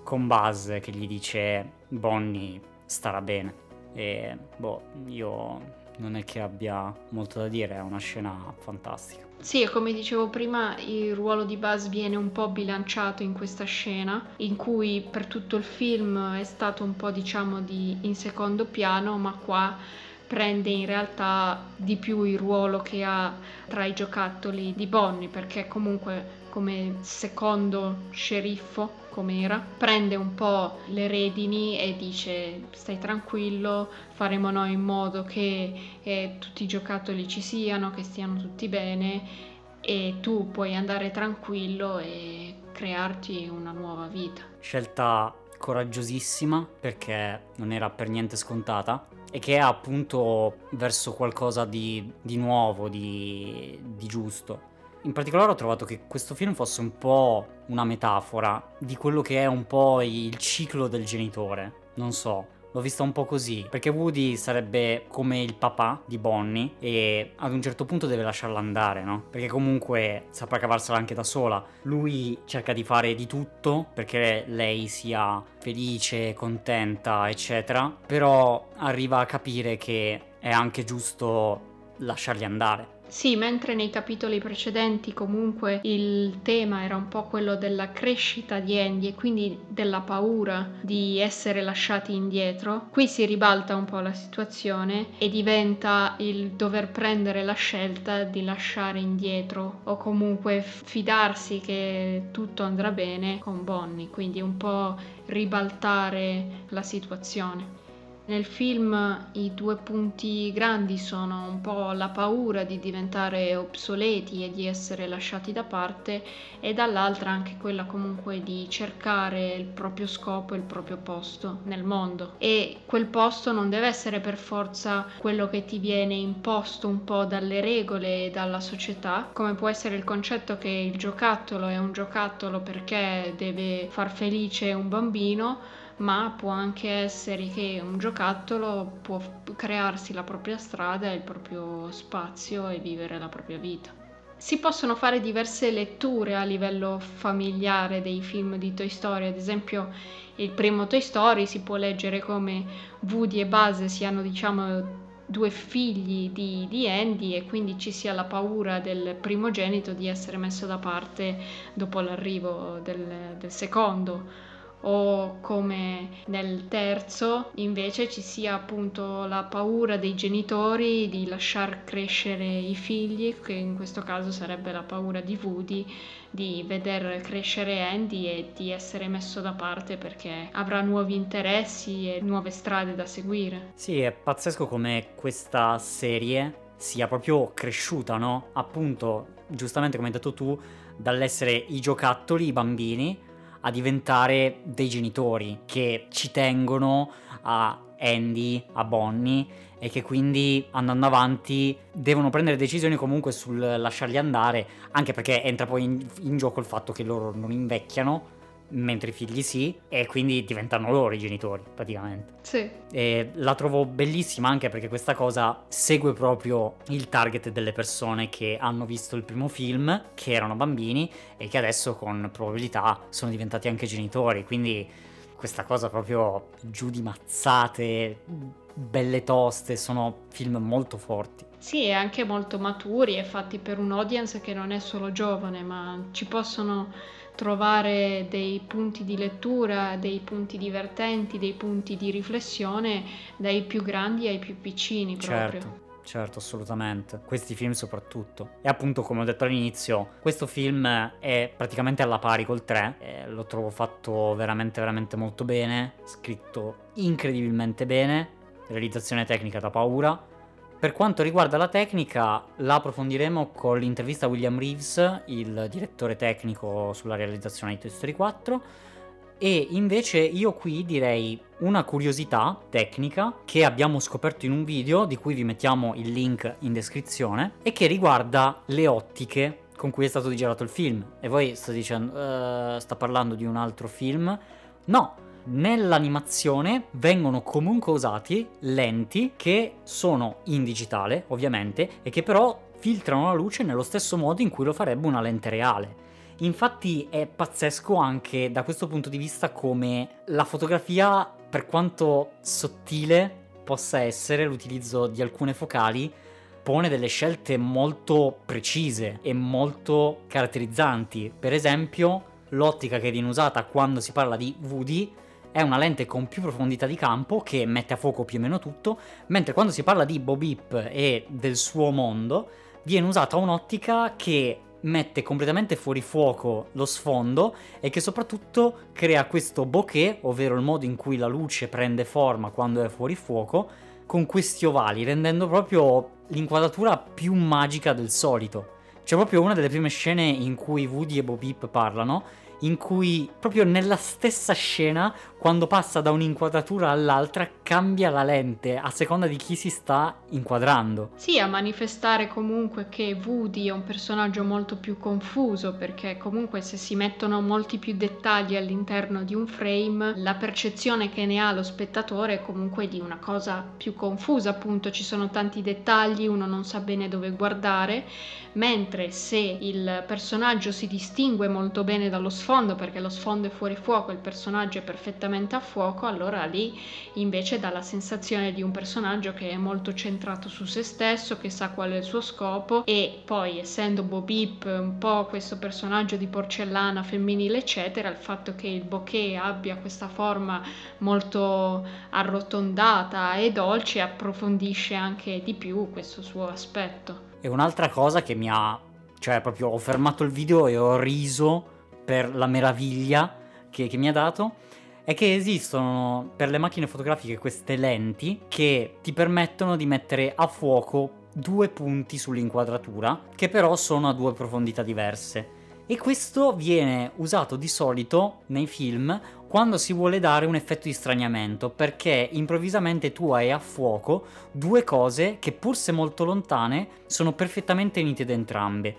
con Buzz che gli dice Bonnie starà bene. E boh, io non è che abbia molto da dire, è una scena fantastica. Sì, e come dicevo prima, il ruolo di Buzz viene un po' bilanciato in questa scena, in cui per tutto il film è stato un po' diciamo di, in secondo piano, ma qua prende in realtà di più il ruolo che ha tra i giocattoli di Bonnie, perché comunque come secondo sceriffo come era, prende un po' le redini e dice stai tranquillo, faremo noi in modo che eh, tutti i giocattoli ci siano, che stiano tutti bene e tu puoi andare tranquillo e crearti una nuova vita. Scelta coraggiosissima perché non era per niente scontata e che è appunto verso qualcosa di, di nuovo, di, di giusto. In particolare ho trovato che questo film fosse un po' una metafora di quello che è un po' il ciclo del genitore. Non so, l'ho vista un po' così, perché Woody sarebbe come il papà di Bonnie e ad un certo punto deve lasciarla andare, no? Perché comunque saprà cavarsela anche da sola. Lui cerca di fare di tutto perché lei sia felice, contenta, eccetera, però arriva a capire che è anche giusto lasciarli andare sì, mentre nei capitoli precedenti comunque il tema era un po' quello della crescita di Andy e quindi della paura di essere lasciati indietro, qui si ribalta un po' la situazione e diventa il dover prendere la scelta di lasciare indietro o comunque fidarsi che tutto andrà bene con Bonnie, quindi un po' ribaltare la situazione. Nel film i due punti grandi sono un po' la paura di diventare obsoleti e di essere lasciati da parte e dall'altra anche quella comunque di cercare il proprio scopo e il proprio posto nel mondo. E quel posto non deve essere per forza quello che ti viene imposto un po' dalle regole e dalla società, come può essere il concetto che il giocattolo è un giocattolo perché deve far felice un bambino ma può anche essere che un giocattolo può crearsi la propria strada, il proprio spazio e vivere la propria vita. Si possono fare diverse letture a livello familiare dei film di Toy Story, ad esempio il primo Toy Story si può leggere come Woody e Buzz siano diciamo due figli di, di, Andy e quindi ci sia la paura del primogenito di essere messo da parte dopo l'arrivo del, del secondo o come nel terzo invece ci sia appunto la paura dei genitori di lasciar crescere i figli, che in questo caso sarebbe la paura di Woody di veder crescere Andy e di essere messo da parte perché avrà nuovi interessi e nuove strade da seguire. Sì, è pazzesco come questa serie sia proprio cresciuta, no? Appunto, giustamente come hai detto tu, dall'essere i giocattoli, i bambini, a diventare dei genitori che ci tengono a Andy, a Bonnie e che quindi andando avanti devono prendere decisioni comunque sul lasciarli andare, anche perché entra poi in, in gioco il fatto che loro non invecchiano mentre i figli sì, e quindi diventano loro i genitori praticamente. Sì. E la trovo bellissima anche perché questa cosa segue proprio il target delle persone che hanno visto il primo film, che erano bambini e che adesso con probabilità sono diventati anche genitori, quindi questa cosa proprio giù di mazzate, belle toste, sono film molto forti. Sì, e anche molto maturi e fatti per un audience che non è solo giovane, ma ci possono trovare dei punti di lettura, dei punti divertenti, dei punti di riflessione dai più grandi ai più piccini proprio. Certo. Certo, assolutamente. Questi film soprattutto. E appunto, come ho detto all'inizio, questo film è praticamente alla pari col 3. lo trovo fatto veramente, veramente molto bene. Scritto incredibilmente bene. Realizzazione tecnica da paura per quanto riguarda la tecnica, la approfondiremo con l'intervista a William Reeves, il direttore tecnico sulla realizzazione di Toy Story 4. E invece io qui direi una curiosità tecnica che abbiamo scoperto in un video di cui vi mettiamo il link in descrizione e che riguarda le ottiche con cui è stato girato il film. E voi state dicendo, uh, sta parlando di un altro film? No, nell'animazione vengono comunque usati lenti che sono in digitale, ovviamente, e che però filtrano la luce nello stesso modo in cui lo farebbe una lente reale. Infatti è pazzesco anche da questo punto di vista come la fotografia, per quanto sottile possa essere l'utilizzo di alcune focali, pone delle scelte molto precise e molto caratterizzanti. Per esempio, l'ottica che viene usata quando si parla di Woody è una lente con più profondità di campo che mette a fuoco più o meno tutto, mentre quando si parla di Bob Ip e del suo mondo viene usata un'ottica che mette completamente fuori fuoco lo sfondo e che soprattutto crea questo bokeh, ovvero il modo in cui la luce prende forma quando è fuori fuoco, con questi ovali, rendendo proprio l'inquadratura più magica del solito. C'è proprio una delle prime scene in cui Woody e Bob Ip parlano in cui proprio nella stessa scena, quando passa da un'inquadratura all'altra, cambia la lente a seconda di chi si sta inquadrando. Sì, a manifestare comunque che Woody è un personaggio molto più confuso, perché comunque se si mettono molti più dettagli all'interno di un frame, la percezione che ne ha lo spettatore è comunque di una cosa più confusa, appunto ci sono tanti dettagli, uno non sa bene dove guardare, mentre se il personaggio si distingue molto bene dallo sfondo perché lo sfondo è fuori fuoco, il personaggio è perfettamente a fuoco, allora lì invece dà la sensazione di un personaggio che è molto centrato su se stesso, che sa qual è il suo scopo e poi essendo Bobip un po' questo personaggio di porcellana femminile eccetera, il fatto che il bokeh abbia questa forma molto arrotondata e dolce approfondisce anche di più questo suo aspetto. E un'altra cosa che mi ha, cioè proprio ho fermato il video e ho riso per la meraviglia che, che mi ha dato, è che esistono per le macchine fotografiche queste lenti che ti permettono di mettere a fuoco due punti sull'inquadratura, che però sono a due profondità diverse. E questo viene usato di solito nei film quando si vuole dare un effetto di straniamento, perché improvvisamente tu hai a fuoco due cose che pur se molto lontane sono perfettamente nitide entrambe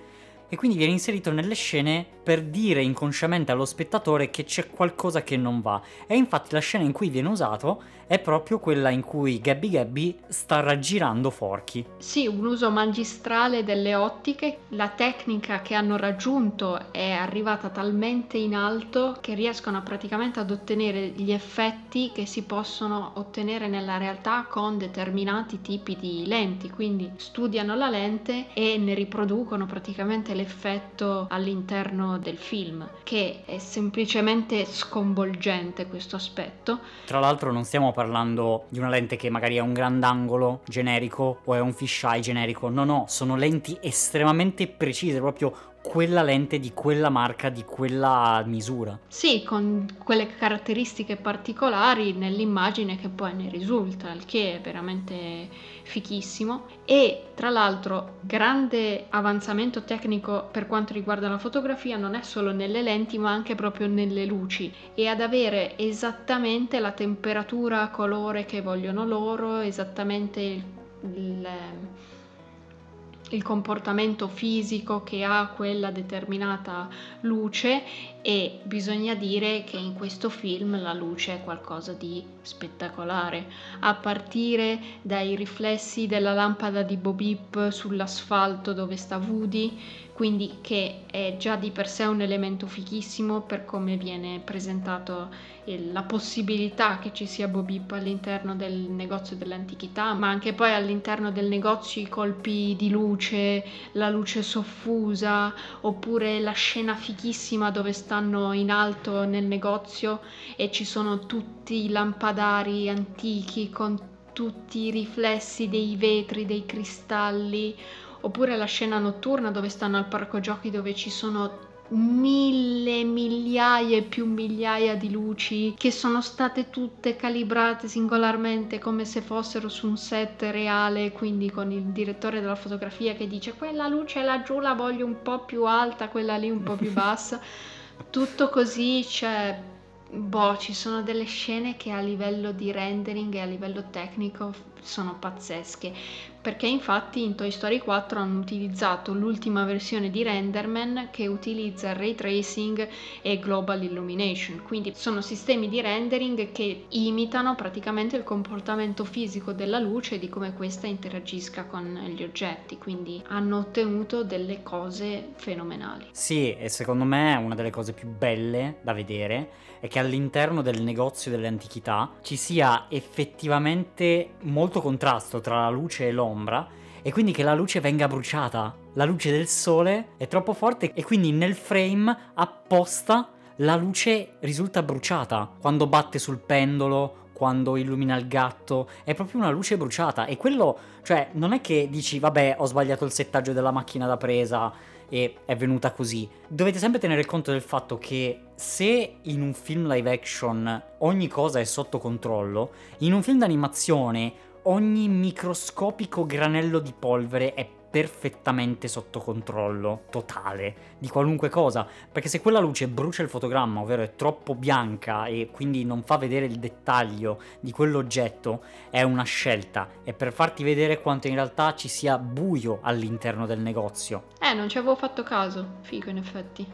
e quindi viene inserito nelle scene per dire inconsciamente allo spettatore che c'è qualcosa che non va. E infatti la scena in cui viene usato è proprio quella in cui Gabby Gabby sta raggirando Forky. Sì, un uso magistrale delle ottiche. La tecnica che hanno raggiunto è arrivata talmente in alto che riescono praticamente ad ottenere gli effetti che si possono ottenere nella realtà con determinati tipi di lenti. Quindi studiano la lente e ne riproducono praticamente l'effetto all'interno del film, che è semplicemente sconvolgente questo aspetto. Tra l'altro non stiamo parlando di una lente che magari è un grandangolo generico o è un fisheye generico, no no, sono lenti estremamente precise, proprio quella lente di quella marca, di quella misura. Sì, con quelle caratteristiche particolari nell'immagine che poi ne risulta, il che è veramente fichissimo. E tra l'altro, grande avanzamento tecnico per quanto riguarda la fotografia non è solo nelle lenti, ma anche proprio nelle luci e ad avere esattamente la temperatura, colore che vogliono loro, esattamente il, il il comportamento fisico che ha quella determinata luce e bisogna dire che in questo film la luce è qualcosa di spettacolare, a partire dai riflessi della lampada di Bobip sull'asfalto dove sta Woody, quindi che è già di per sé un elemento fichissimo per come viene presentato la possibilità che ci sia Bobip all'interno del negozio dell'antichità, ma anche poi all'interno del negozio i colpi di luce, la luce soffusa, oppure la scena fichissima dove stanno in alto nel negozio e ci sono tutti i lampadari antichi con tutti i riflessi dei vetri, dei cristalli oppure la scena notturna dove stanno al parco giochi dove ci sono mille migliaia e più migliaia di luci che sono state tutte calibrate singolarmente come se fossero su un set reale quindi con il direttore della fotografia che dice quella luce laggiù la voglio un po' più alta quella lì un po' più bassa. Tutto così cioè boh ci sono delle scene che a livello di rendering e a livello tecnico sono pazzesche perché infatti in Toy Story 4 hanno utilizzato l'ultima versione di Renderman che utilizza ray tracing e global illumination, quindi sono sistemi di rendering che imitano praticamente il comportamento fisico della luce e di come questa interagisca con gli oggetti, quindi hanno ottenuto delle cose fenomenali. Sì, e secondo me una delle cose più belle da vedere è che all'interno del negozio delle antichità ci sia effettivamente molto contrasto tra la luce e l'ombra e quindi che la luce venga bruciata. La luce del sole è troppo forte e quindi nel frame apposta la luce risulta bruciata quando batte sul pendolo, quando illumina il gatto, è proprio una luce bruciata e quello, cioè, non è che dici vabbè, ho sbagliato il settaggio della macchina da presa e è venuta così. Dovete sempre tenere conto del fatto che se in un film live action ogni cosa è sotto controllo, in un film d'animazione ogni microscopico granello di polvere è perfettamente sotto controllo totale di qualunque cosa. Perché se quella luce brucia il fotogramma ovvero è troppo bianca e quindi non fa vedere il dettaglio di quell'oggetto è una scelta. È per farti vedere quanto in realtà ci sia buio all'interno del negozio. Eh non ci avevo fatto caso. Figo in effetti.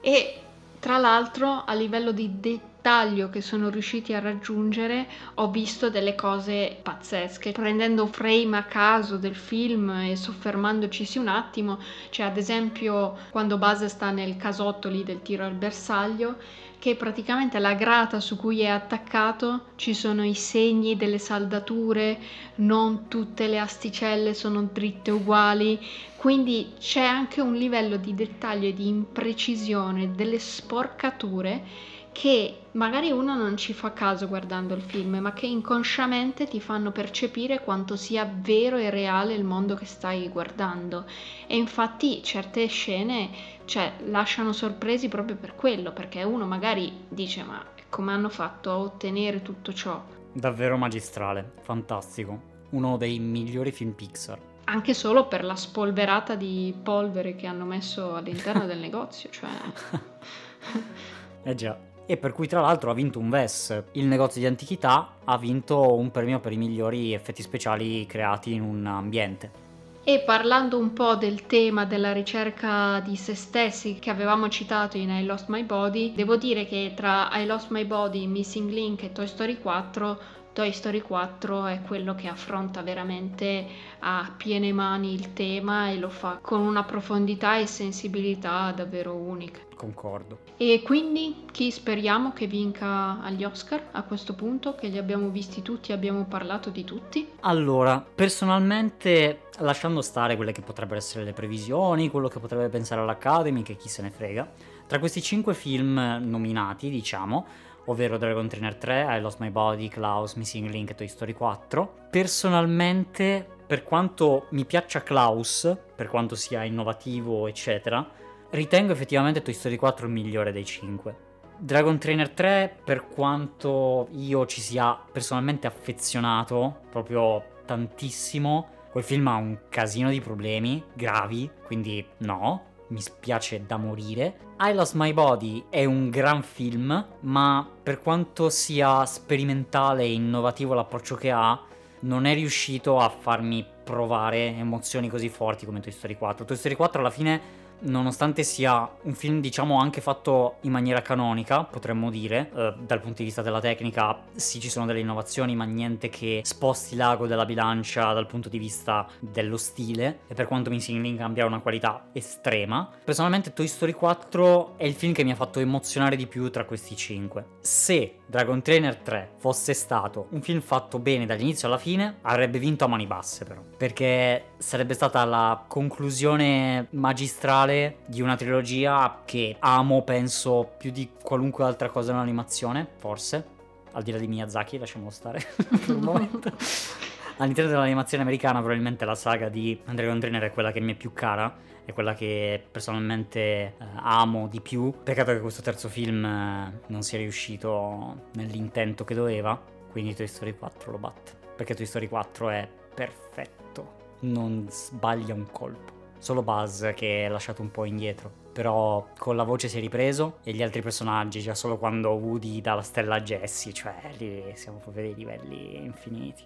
E tra l'altro a livello di dettaglio dettaglio che sono riusciti a raggiungere ho visto delle cose pazzesche. Prendendo frame a caso del film e soffermandoci un attimo cioè ad esempio quando Buzz sta nel casotto lì del tiro al bersaglio che praticamente la grata su cui è attaccato ci sono i segni delle saldature, non tutte le asticelle sono dritte uguali, quindi c'è anche un livello di dettaglio e di imprecisione delle sporcature che magari uno non ci fa caso guardando il film, ma che inconsciamente ti fanno percepire quanto sia vero e reale il mondo che stai guardando. E infatti certe scene cioè, lasciano sorpresi proprio per quello, perché uno magari dice ma come hanno fatto a ottenere tutto ciò. Davvero magistrale, fantastico. Uno dei migliori film Pixar. Anche solo per la spolverata di polvere che hanno messo all'interno del negozio, cioè... eh già. E per cui tra l'altro ha vinto un VES. Il negozio di antichità ha vinto un premio per i migliori effetti speciali creati in un ambiente. E parlando un po' del tema della ricerca di se stessi che avevamo citato in I Lost My Body, devo dire che tra I Lost My Body, Missing Link e Toy Story 4 Toy Story 4 è quello che affronta veramente a piene mani il tema e lo fa con una profondità e sensibilità davvero uniche. Concordo. E quindi chi speriamo che vinca agli Oscar a questo punto, che li abbiamo visti tutti, abbiamo parlato di tutti? Allora, personalmente, lasciando stare quelle che potrebbero essere le previsioni, quello che potrebbe pensare l'Academy, che chi se ne frega, tra questi cinque film nominati, diciamo, ovvero Dragon Trainer 3, I Lost My Body, Klaus, Missing Link e Toy Story 4. Personalmente, per quanto mi piaccia Klaus, per quanto sia innovativo, eccetera, ritengo effettivamente Toy Story 4 il migliore dei 5. Dragon Trainer 3, per quanto io ci sia personalmente affezionato, proprio tantissimo, quel film ha un casino di problemi gravi, quindi no, mi spiace da morire. I Lost My Body è un gran film, ma per quanto sia sperimentale e innovativo l'approccio che ha, non è riuscito a farmi provare emozioni così forti come Toy Story 4. Toy Story 4 alla fine nonostante sia un film diciamo anche fatto in maniera canonica, potremmo dire, eh, dal punto di vista della tecnica, sì ci sono delle innovazioni, ma niente che sposti l'ago della bilancia dal punto di vista dello stile, e per quanto Missing Link abbia una qualità estrema. Personalmente Toy Story 4 è il film che mi ha fatto emozionare di più tra questi 5. Se Dragon Trainer 3 fosse stato un film fatto bene dall'inizio alla fine, avrebbe vinto a mani basse però, perché sarebbe stata la conclusione magistrale di una trilogia che amo, penso, più di qualunque altra cosa nell'animazione, forse. Al di là di Miyazaki, lasciamo stare per un momento. All'interno dell'animazione americana probabilmente la saga di Dragon Trainer è quella che mi è più cara, è quella che personalmente eh, amo di più. Peccato che questo terzo film eh, non sia riuscito nell'intento che doveva, quindi Toy Story 4 lo batte. Perché Toy Story 4 è perfetto, non sbaglia un colpo. Solo Buzz che è lasciato un po' indietro. Però con la voce si è ripreso e gli altri personaggi, già solo quando Woody dà la stella a Jessie, cioè lì siamo proprio dei livelli infiniti.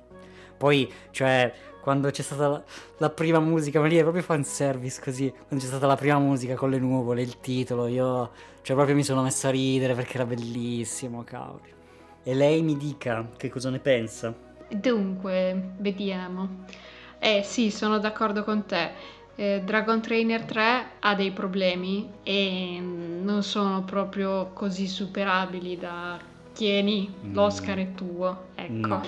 Poi, cioè, quando c'è stata la, la prima musica, ma lì è proprio fanservice così, quando c'è stata la prima musica con le nuvole, il titolo, io, cioè, proprio mi sono messa a ridere perché era bellissimo, cavolo. E lei mi dica che cosa ne pensa. Dunque, vediamo. Eh sì, sono d'accordo con te eh, Dragon Trainer 3 ha dei problemi e non sono proprio così superabili da tieni, l'Oscar è tuo, ecco. No.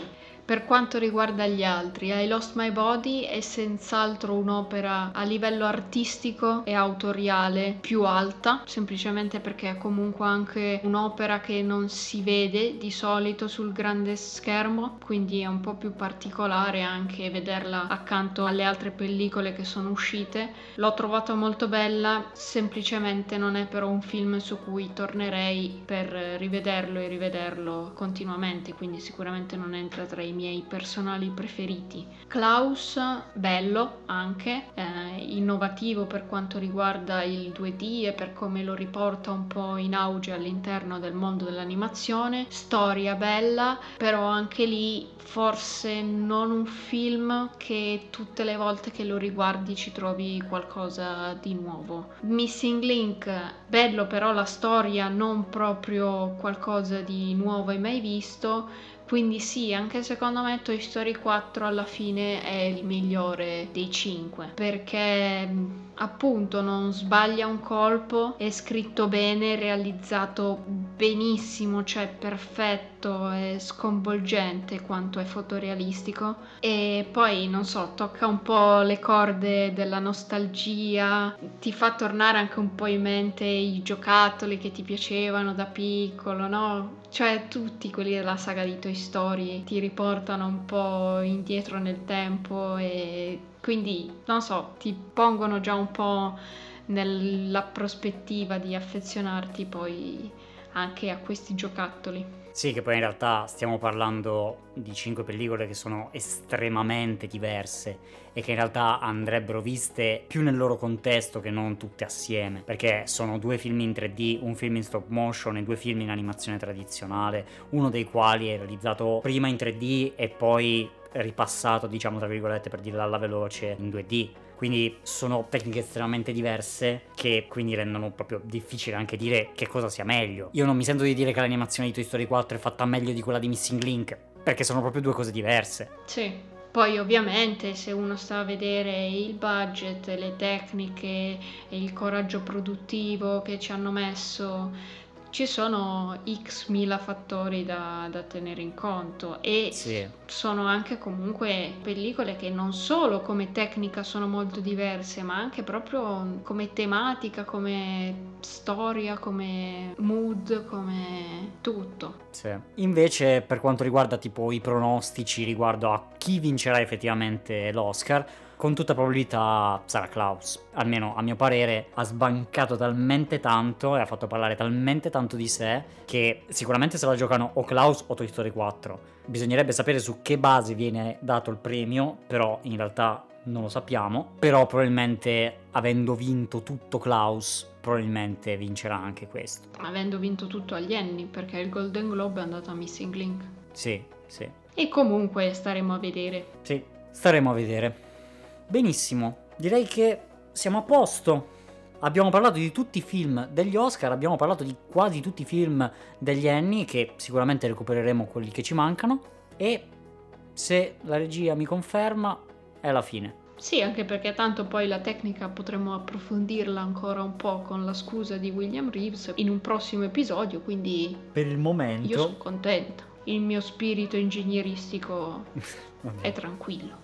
Per quanto riguarda gli altri, I Lost My Body è senz'altro un'opera a livello artistico e autoriale più alta, semplicemente perché è comunque anche un'opera che non si vede di solito sul grande schermo, quindi è un po' più particolare anche vederla accanto alle altre pellicole che sono uscite. L'ho trovata molto bella, semplicemente non è però un film su cui tornerei per rivederlo e rivederlo continuamente, quindi sicuramente non entra tra i miei personali preferiti. Klaus, bello anche, eh, innovativo per quanto riguarda il 2D e per come lo riporta un po' in auge all'interno del mondo dell'animazione. Storia bella, però anche lì forse non un film che tutte le volte che lo riguardi ci trovi qualcosa di nuovo. Missing Link, bello però la storia, non proprio qualcosa di nuovo e mai visto quindi sì, anche secondo me Toy Story 4 alla fine è il migliore dei 5 perché appunto non sbaglia un colpo, è scritto bene, realizzato benissimo, cioè perfetto, è sconvolgente quanto è fotorealistico e poi non so, tocca un po' le corde della nostalgia, ti fa tornare anche un po' in mente i giocattoli che ti piacevano da piccolo, no? Cioè tutti quelli della saga di Toy Story ti riportano un po' indietro nel tempo e quindi, non so, ti pongono già un po' nella prospettiva di affezionarti poi anche a questi giocattoli. Sì, che poi in realtà stiamo parlando di cinque pellicole che sono estremamente diverse e che in realtà andrebbero viste più nel loro contesto che non tutte assieme, perché sono due film in 3D, un film in stop motion e due film in animazione tradizionale, uno dei quali è realizzato prima in 3D e poi ripassato, diciamo tra virgolette per dirla alla veloce, in 2D. Quindi sono tecniche estremamente diverse che quindi rendono proprio difficile anche dire che cosa sia meglio. Io non mi sento di dire che l'animazione di Toy Story 4 è fatta meglio di quella di Missing Link, perché sono proprio due cose diverse. Sì. Poi ovviamente se uno sta a vedere il budget, le tecniche il coraggio produttivo che ci hanno messo ci sono x mila fattori da, da tenere in conto e Sì. sono anche comunque pellicole che non solo come tecnica sono molto diverse, ma anche proprio come tematica, come storia, come mood, come tutto. Sì. Invece, per quanto riguarda tipo i pronostici riguardo a chi vincerà effettivamente l'Oscar, con tutta probabilità sarà Klaus. Almeno a mio parere ha sbancato talmente tanto e ha fatto parlare talmente tanto di sé che sicuramente se la giocano o Klaus o Toy Story 4. Bisognerebbe sapere su che base viene dato il premio, però in realtà non lo sappiamo. Però probabilmente avendo vinto tutto Klaus, probabilmente vincerà anche questo. Avendo vinto tutto agli Annie, perché il Golden Globe è andato a Missing Link. Sì, sì. E comunque staremo a vedere. Sì, staremo a vedere. Benissimo, direi che siamo a posto. Abbiamo parlato di tutti i film degli Oscar, abbiamo parlato di quasi tutti i film degli Annie, che sicuramente recupereremo quelli che ci mancano. E se la regia mi conferma, è la fine. Sì, anche perché tanto poi la tecnica potremo approfondirla ancora un po' con la scusa di William Reeves in un prossimo episodio, quindi Per il momento... io sono contenta. Il mio spirito ingegneristico è tranquillo.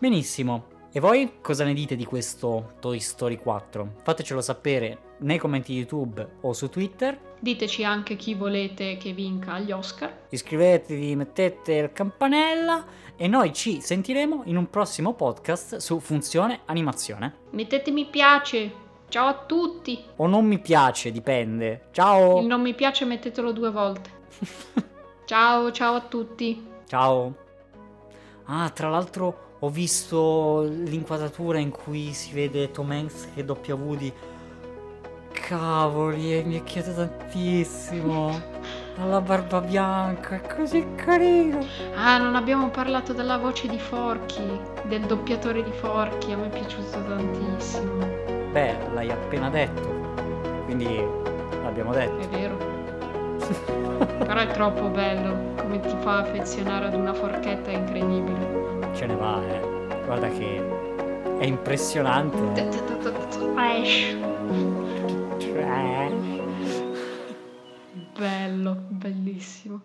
Benissimo. E voi cosa ne dite di questo Toy Story 4? Fatecelo sapere nei commenti YouTube o su Twitter. Diteci anche chi volete che vinca agli Oscar. Iscrivetevi, mettete il campanella e noi ci sentiremo in un prossimo podcast su funzione animazione. Mettete mi piace. Ciao a tutti. O non mi piace, dipende. Ciao! Il non mi piace mettetelo due volte. Ciao, ciao a tutti. Ciao! Ah, tra l'altro ho visto l'inquadratura in cui si vede Tom Hanks che doppia Woody. Cavoli, è invecchiato tantissimo. Ha la barba bianca, è così carino. Ah, non abbiamo parlato della voce di Forky, del doppiatore di Forky, a me è piaciuto tantissimo. Beh, l'hai appena detto. Quindi l'abbiamo detto. È vero. Però è troppo bello, come ti fa affezionare ad una forchetta è incredibile. Ce ne va, eh. Guarda che è impressionante. Trash. Trash. Bello, bellissimo.